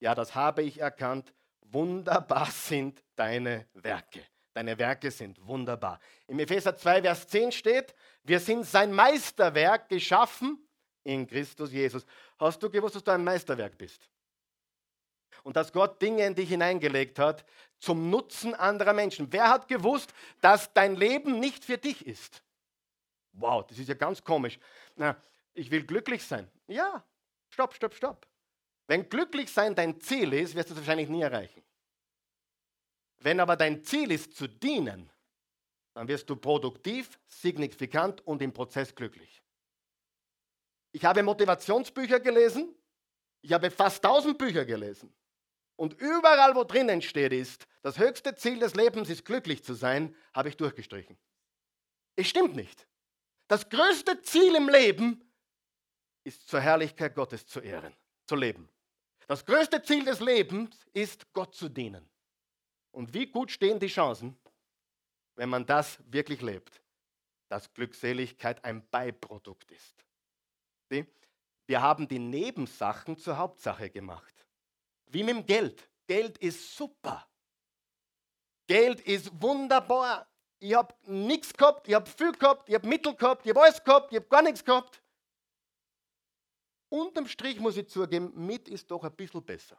Ja, das habe ich erkannt. Wunderbar sind deine Werke. Deine Werke sind wunderbar. Im Epheser 2, Vers 10 steht, wir sind sein Meisterwerk geschaffen in Christus Jesus. Hast du gewusst, dass du ein Meisterwerk bist? Und dass Gott Dinge in dich hineingelegt hat zum Nutzen anderer Menschen. Wer hat gewusst, dass dein Leben nicht für dich ist? Wow, das ist ja ganz komisch. Na, ich will glücklich sein. Ja, stopp, stopp, stopp. Wenn glücklich sein dein Ziel ist, wirst du es wahrscheinlich nie erreichen. Wenn aber dein Ziel ist zu dienen, dann wirst du produktiv, signifikant und im Prozess glücklich. Ich habe Motivationsbücher gelesen, ich habe fast tausend Bücher gelesen. Und überall, wo drinnen steht, ist, das höchste Ziel des Lebens ist glücklich zu sein, habe ich durchgestrichen. Es stimmt nicht. Das größte Ziel im Leben ist zur Herrlichkeit Gottes zu ehren, zu leben. Das größte Ziel des Lebens ist, Gott zu dienen. Und wie gut stehen die Chancen, wenn man das wirklich lebt, dass Glückseligkeit ein Beiprodukt ist. Sie? Wir haben die Nebensachen zur Hauptsache gemacht. Wie mit dem Geld. Geld ist super. Geld ist wunderbar. Ich habe nichts gehabt, ich habe viel gehabt, ich habe Mittel gehabt, ich habe alles gehabt, ich habe gar nichts gehabt. Unterm Strich muss ich zugeben, mit ist doch ein bisschen besser.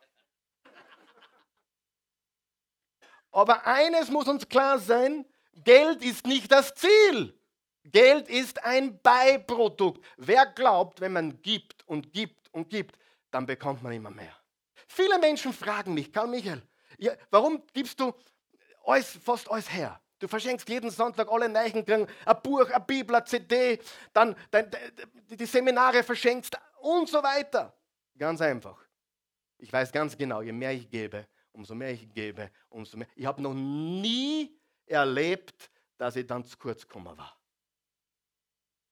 Aber eines muss uns klar sein, Geld ist nicht das Ziel. Geld ist ein Beiprodukt. Wer glaubt, wenn man gibt und gibt und gibt, dann bekommt man immer mehr. Viele Menschen fragen mich, Karl Michael, ja, warum gibst du alles, fast alles her? Du verschenkst jeden Sonntag alle Neichen, ein Buch, eine Bibel, eine CD, dann die Seminare verschenkst und so weiter. Ganz einfach. Ich weiß ganz genau, je mehr ich gebe, umso mehr ich gebe, umso mehr. Ich habe noch nie erlebt, dass ich dann zu kurz gekommen war.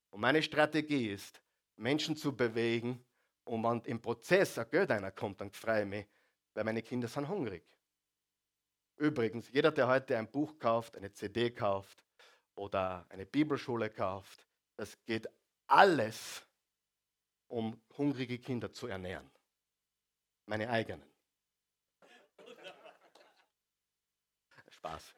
Und meine Strategie ist, Menschen zu bewegen, und wenn im Prozess ein Geld einer kommt, dann freue ich mich, weil meine Kinder sind hungrig. Übrigens, jeder, der heute ein Buch kauft, eine CD kauft oder eine Bibelschule kauft, das geht alles, um hungrige Kinder zu ernähren. Meine eigenen. Spaß.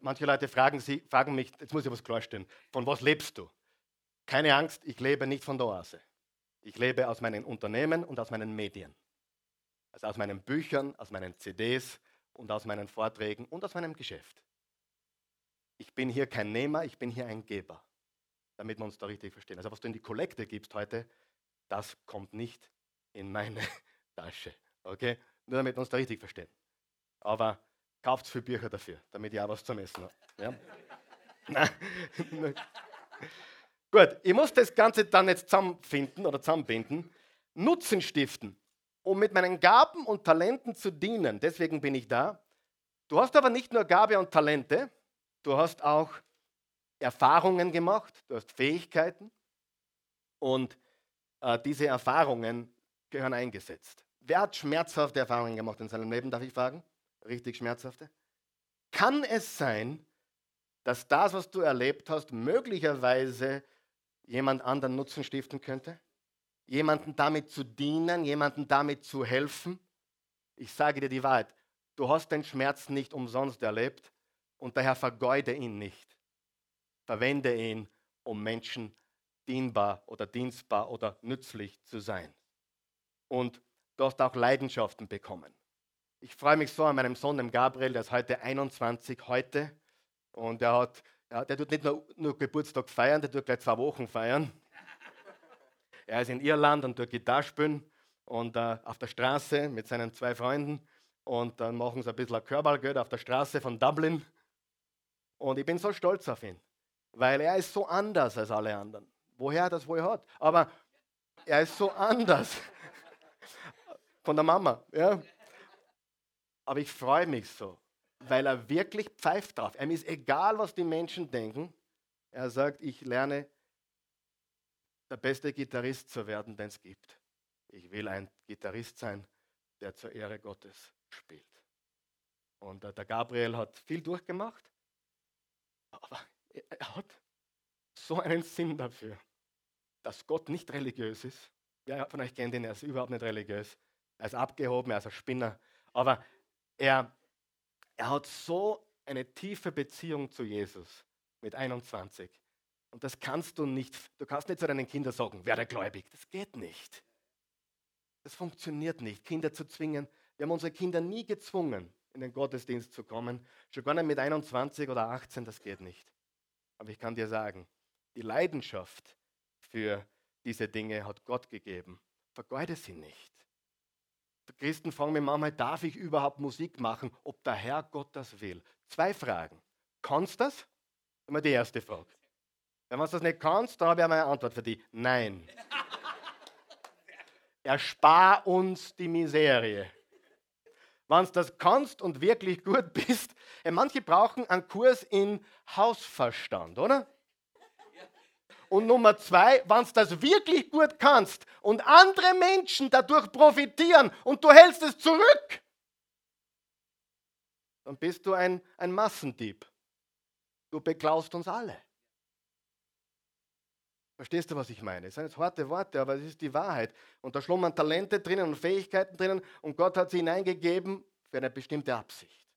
Manche Leute fragen, sie, fragen mich, jetzt muss ich was klarstellen, von was lebst du? Keine Angst, ich lebe nicht von der Oase. Ich lebe aus meinen Unternehmen und aus meinen Medien. Also aus meinen Büchern, aus meinen CDs und aus meinen Vorträgen und aus meinem Geschäft. Ich bin hier kein Nehmer, ich bin hier ein Geber, damit wir uns da richtig verstehen. Also was du in die Kollekte gibst heute, das kommt nicht in meine Tasche. Okay? Nur damit wir uns da richtig verstehen. Aber Kauft viel Bücher dafür, damit ich auch was zum Essen habe. Ja? Gut, ich muss das Ganze dann jetzt zusammenfinden oder zusammenbinden. Nutzen stiften, um mit meinen Gaben und Talenten zu dienen. Deswegen bin ich da. Du hast aber nicht nur Gabe und Talente, du hast auch Erfahrungen gemacht, du hast Fähigkeiten und äh, diese Erfahrungen gehören eingesetzt. Wer hat schmerzhafte Erfahrungen gemacht in seinem Leben, darf ich fragen? Richtig schmerzhafte? Kann es sein, dass das, was du erlebt hast, möglicherweise jemand anderen Nutzen stiften könnte? Jemanden damit zu dienen, jemanden damit zu helfen? Ich sage dir die Wahrheit, du hast den Schmerz nicht umsonst erlebt und daher vergeude ihn nicht. Verwende ihn, um Menschen dienbar oder dienstbar oder nützlich zu sein. Und du hast auch Leidenschaften bekommen. Ich freue mich so an meinem Sohn, dem Gabriel, der ist heute 21, heute. Und er hat, ja, der tut nicht nur, nur Geburtstag feiern, der tut gleich zwei Wochen feiern. Er ist in Irland und tut Gitarre spielen und äh, auf der Straße mit seinen zwei Freunden. Und dann machen sie ein bisschen Körballgeld auf der Straße von Dublin. Und ich bin so stolz auf ihn, weil er ist so anders als alle anderen. Woher er das wohl hat? Aber er ist so anders. Von der Mama. Ja? Aber ich freue mich so, weil er wirklich pfeift drauf. Ihm ist egal, was die Menschen denken. Er sagt, ich lerne der beste Gitarrist zu werden, den es gibt. Ich will ein Gitarrist sein, der zur Ehre Gottes spielt. Und der Gabriel hat viel durchgemacht, aber er hat so einen Sinn dafür. dass Gott nicht religiös ist. Wer von euch kennt ihn, er ist überhaupt nicht religiös. Er ist abgehoben, er ist ein Spinner. Aber er, er hat so eine tiefe Beziehung zu Jesus mit 21. Und das kannst du nicht, du kannst nicht zu deinen Kindern sagen, werde gläubig. Das geht nicht. Das funktioniert nicht, Kinder zu zwingen. Wir haben unsere Kinder nie gezwungen, in den Gottesdienst zu kommen. Schon gar nicht mit 21 oder 18, das geht nicht. Aber ich kann dir sagen, die Leidenschaft für diese Dinge hat Gott gegeben. Vergeude sie nicht. Christen fragen mich manchmal, darf ich überhaupt Musik machen, ob der Herr Gott das will? Zwei Fragen. Kannst du das? Immer die erste Frage. Wenn du das nicht kannst, dann habe ich eine Antwort für dich. Nein. Erspar uns die Miserie. Wenn du das kannst und wirklich gut bist, manche brauchen einen Kurs in Hausverstand, oder? Und Nummer zwei, wenn du das wirklich gut kannst und andere Menschen dadurch profitieren und du hältst es zurück, dann bist du ein, ein Massendieb. Du beklaust uns alle. Verstehst du, was ich meine? Es sind jetzt harte Worte, aber es ist die Wahrheit. Und da schlummern Talente drinnen und Fähigkeiten drinnen und Gott hat sie hineingegeben für eine bestimmte Absicht.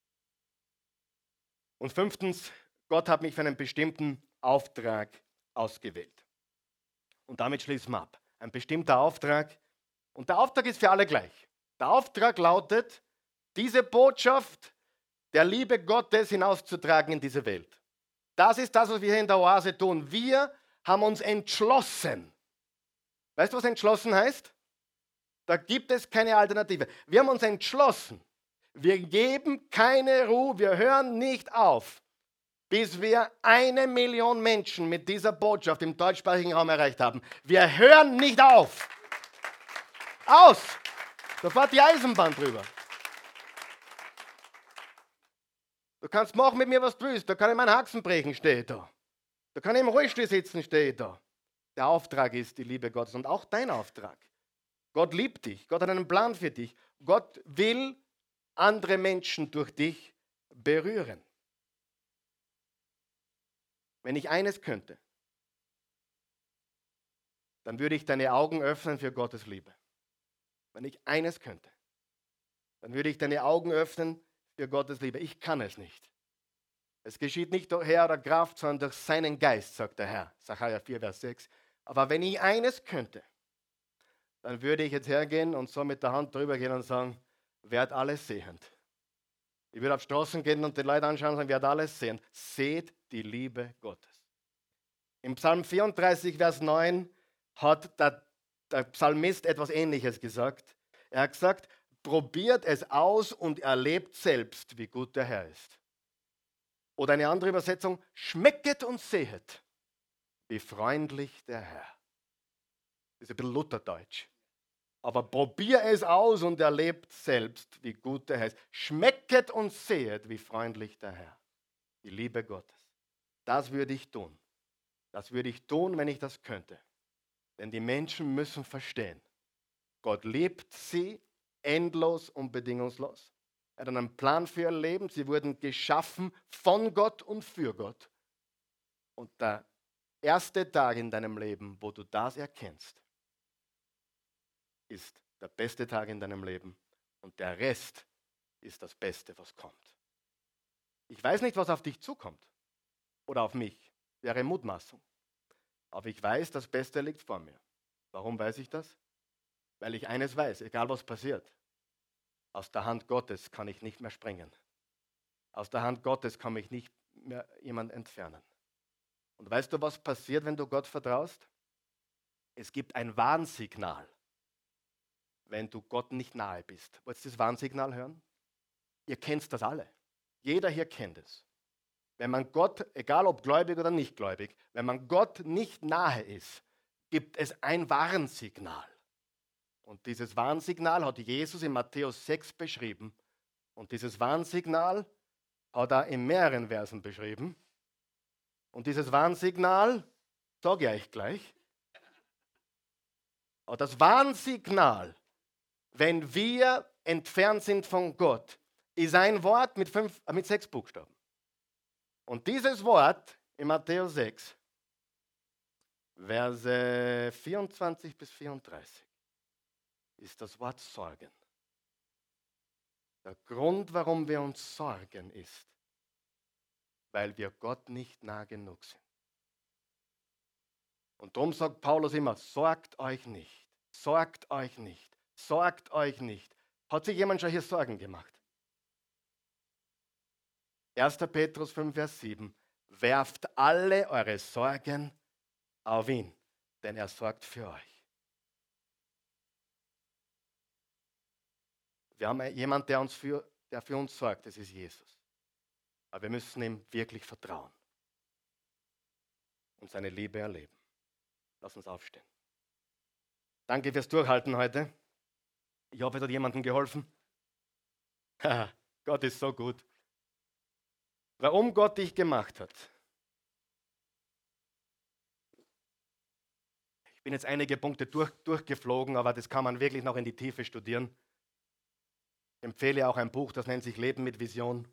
Und fünftens, Gott hat mich für einen bestimmten Auftrag ausgewählt. Und damit schließen wir ab. Ein bestimmter Auftrag. Und der Auftrag ist für alle gleich. Der Auftrag lautet, diese Botschaft der Liebe Gottes hinauszutragen in diese Welt. Das ist das, was wir hier in der Oase tun. Wir haben uns entschlossen. Weißt du, was entschlossen heißt? Da gibt es keine Alternative. Wir haben uns entschlossen. Wir geben keine Ruhe, wir hören nicht auf, bis wir eine Million Menschen mit dieser Botschaft im deutschsprachigen Raum erreicht haben. Wir hören nicht auf. Aus! Da fährt die Eisenbahn drüber. Du kannst machen mit mir, was du willst. Da kann ich meinen Haxen brechen, steht da. Da kann ich im Rollstuhl sitzen, steht da. Der Auftrag ist die Liebe Gottes und auch dein Auftrag. Gott liebt dich. Gott hat einen Plan für dich. Gott will andere Menschen durch dich berühren. Wenn ich eines könnte, dann würde ich deine Augen öffnen für Gottes Liebe. Wenn ich eines könnte, dann würde ich deine Augen öffnen für Gottes Liebe. Ich kann es nicht. Es geschieht nicht durch Herr oder Kraft, sondern durch seinen Geist, sagt der Herr. Sacharja 4, Vers 6. Aber wenn ich eines könnte, dann würde ich jetzt hergehen und so mit der Hand drüber gehen und sagen, werd alles sehend. Ich würde auf Straßen gehen und die Leute anschauen und sagen, werd alles sehen. Seht die Liebe Gottes. Im Psalm 34, Vers 9 hat der, der Psalmist etwas Ähnliches gesagt. Er hat gesagt, probiert es aus und erlebt selbst, wie gut der Herr ist. Oder eine andere Übersetzung, schmecket und sehet, wie freundlich der Herr. Das ist ein bisschen Lutherdeutsch. Aber probier es aus und erlebt selbst, wie gut der Herr ist. Schmecket und sehet, wie freundlich der Herr. Die Liebe Gottes. Das würde ich tun. Das würde ich tun, wenn ich das könnte. Denn die Menschen müssen verstehen, Gott liebt sie endlos und bedingungslos. Er hat einen Plan für ihr Leben. Sie wurden geschaffen von Gott und für Gott. Und der erste Tag in deinem Leben, wo du das erkennst, ist der beste Tag in deinem Leben. Und der Rest ist das Beste, was kommt. Ich weiß nicht, was auf dich zukommt oder auf mich. Wäre Mutmaßung. Aber ich weiß, das Beste liegt vor mir. Warum weiß ich das? Weil ich eines weiß, egal was passiert, aus der Hand Gottes kann ich nicht mehr springen. Aus der Hand Gottes kann mich nicht mehr jemand entfernen. Und weißt du, was passiert, wenn du Gott vertraust? Es gibt ein Warnsignal, wenn du Gott nicht nahe bist. Wollt ihr das Warnsignal hören? Ihr kennt das alle. Jeder hier kennt es. Wenn man Gott, egal ob gläubig oder nicht gläubig, wenn man Gott nicht nahe ist, gibt es ein Warnsignal. Und dieses Warnsignal hat Jesus in Matthäus 6 beschrieben. Und dieses Warnsignal hat er in mehreren Versen beschrieben. Und dieses Warnsignal sage ich euch gleich. Aber das Warnsignal, wenn wir entfernt sind von Gott, ist ein Wort mit, fünf, mit sechs Buchstaben. Und dieses Wort in Matthäus 6 Verse 24 bis 34 ist das Wort Sorgen. Der Grund, warum wir uns sorgen, ist, weil wir Gott nicht nah genug sind. Und darum sagt Paulus immer, sorgt euch nicht, sorgt euch nicht, sorgt euch nicht. Hat sich jemand schon hier Sorgen gemacht? 1. Petrus 5, Vers 7. Werft alle eure Sorgen auf ihn, denn er sorgt für euch. Wir haben jemanden, der, uns für, der für uns sorgt, das ist Jesus. Aber wir müssen ihm wirklich vertrauen und seine Liebe erleben. Lass uns aufstehen. Danke fürs Durchhalten heute. Ich hoffe, es hat jemandem geholfen. Gott ist so gut. Warum Gott dich gemacht hat. Ich bin jetzt einige Punkte durch, durchgeflogen, aber das kann man wirklich noch in die Tiefe studieren. Ich empfehle auch ein Buch, das nennt sich Leben mit Vision.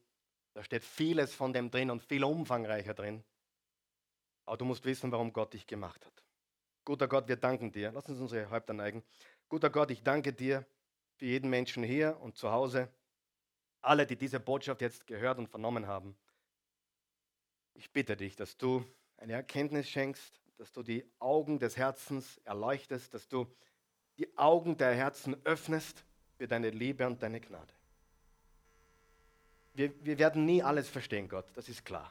Da steht vieles von dem drin und viel umfangreicher drin. Aber du musst wissen, warum Gott dich gemacht hat. Guter Gott, wir danken dir. Lass uns unsere Häupter neigen. Guter Gott, ich danke dir für jeden Menschen hier und zu Hause. Alle, die diese Botschaft jetzt gehört und vernommen haben. Ich bitte dich, dass du eine Erkenntnis schenkst, dass du die Augen des Herzens erleuchtest, dass du die Augen der Herzen öffnest für deine Liebe und deine Gnade. Wir, wir werden nie alles verstehen, Gott, das ist klar.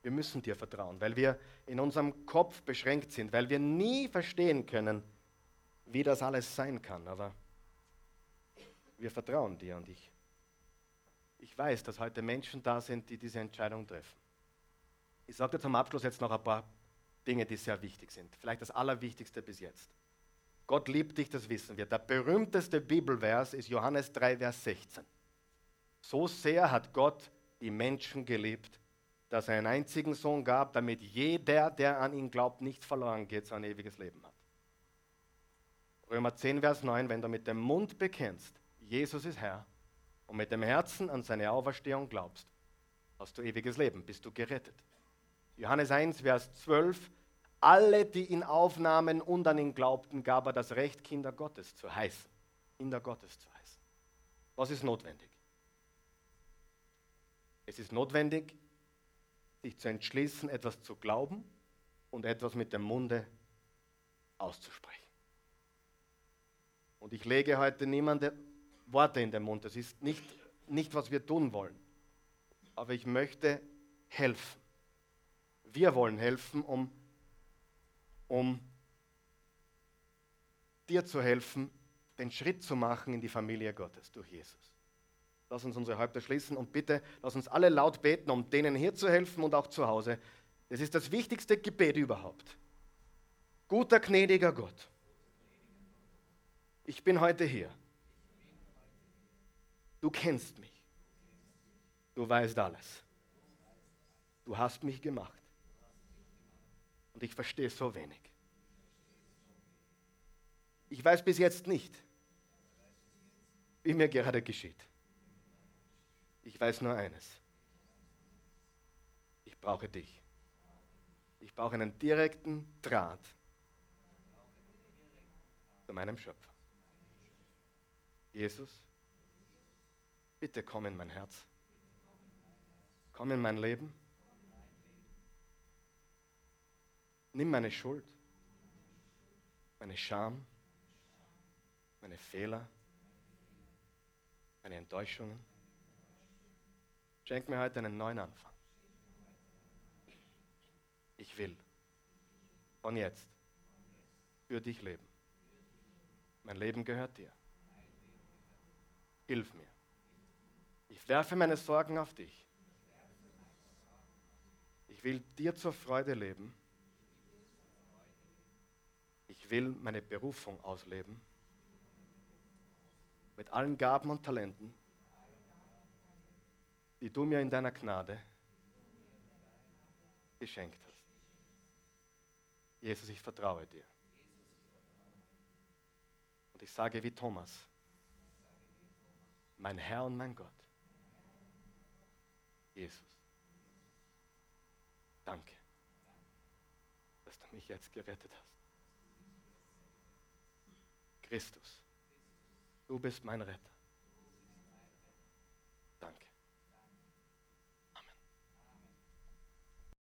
Wir müssen dir vertrauen, weil wir in unserem Kopf beschränkt sind, weil wir nie verstehen können, wie das alles sein kann. Aber wir vertrauen dir und ich. Ich weiß, dass heute Menschen da sind, die diese Entscheidung treffen. Ich sage dir zum Abschluss jetzt noch ein paar Dinge, die sehr wichtig sind. Vielleicht das Allerwichtigste bis jetzt. Gott liebt dich, das wissen wir. Der berühmteste Bibelvers ist Johannes 3, Vers 16. So sehr hat Gott die Menschen geliebt, dass er einen einzigen Sohn gab, damit jeder, der an ihn glaubt, nicht verloren geht, sein ewiges Leben hat. Römer 10, Vers 9, wenn du mit dem Mund bekennst, Jesus ist Herr, und mit dem Herzen an seine Auferstehung glaubst, hast du ewiges Leben, bist du gerettet. Johannes 1, Vers 12, alle, die ihn aufnahmen und an ihn glaubten, gab er das Recht, Kinder Gottes zu heißen. Kinder Gottes zu heißen. Was ist notwendig? Es ist notwendig, sich zu entschließen, etwas zu glauben und etwas mit dem Munde auszusprechen. Und ich lege heute niemandem Worte in den Mund. Das ist nicht, nicht, was wir tun wollen. Aber ich möchte helfen. Wir wollen helfen, um, um dir zu helfen, den Schritt zu machen in die Familie Gottes durch Jesus. Lass uns unsere Häupter schließen und bitte lass uns alle laut beten, um denen hier zu helfen und auch zu Hause. Das ist das wichtigste Gebet überhaupt. Guter, gnädiger Gott, ich bin heute hier. Du kennst mich. Du weißt alles. Du hast mich gemacht. Und ich verstehe so wenig. Ich weiß bis jetzt nicht, wie mir gerade geschieht. Ich weiß nur eines. Ich brauche dich. Ich brauche einen direkten Draht zu meinem Schöpfer. Jesus, bitte komm in mein Herz. Komm in mein Leben. Nimm meine Schuld, meine Scham, meine Fehler, meine Enttäuschungen Schenk mir heute einen neuen Anfang. Ich will von jetzt für dich leben. Mein Leben gehört dir. Hilf mir. Ich werfe meine Sorgen auf dich. Ich will dir zur Freude leben. Ich will meine Berufung ausleben. Mit allen Gaben und Talenten die du mir in deiner Gnade geschenkt hast. Jesus, ich vertraue dir. Und ich sage wie Thomas, mein Herr und mein Gott, Jesus, danke, dass du mich jetzt gerettet hast. Christus, du bist mein Retter.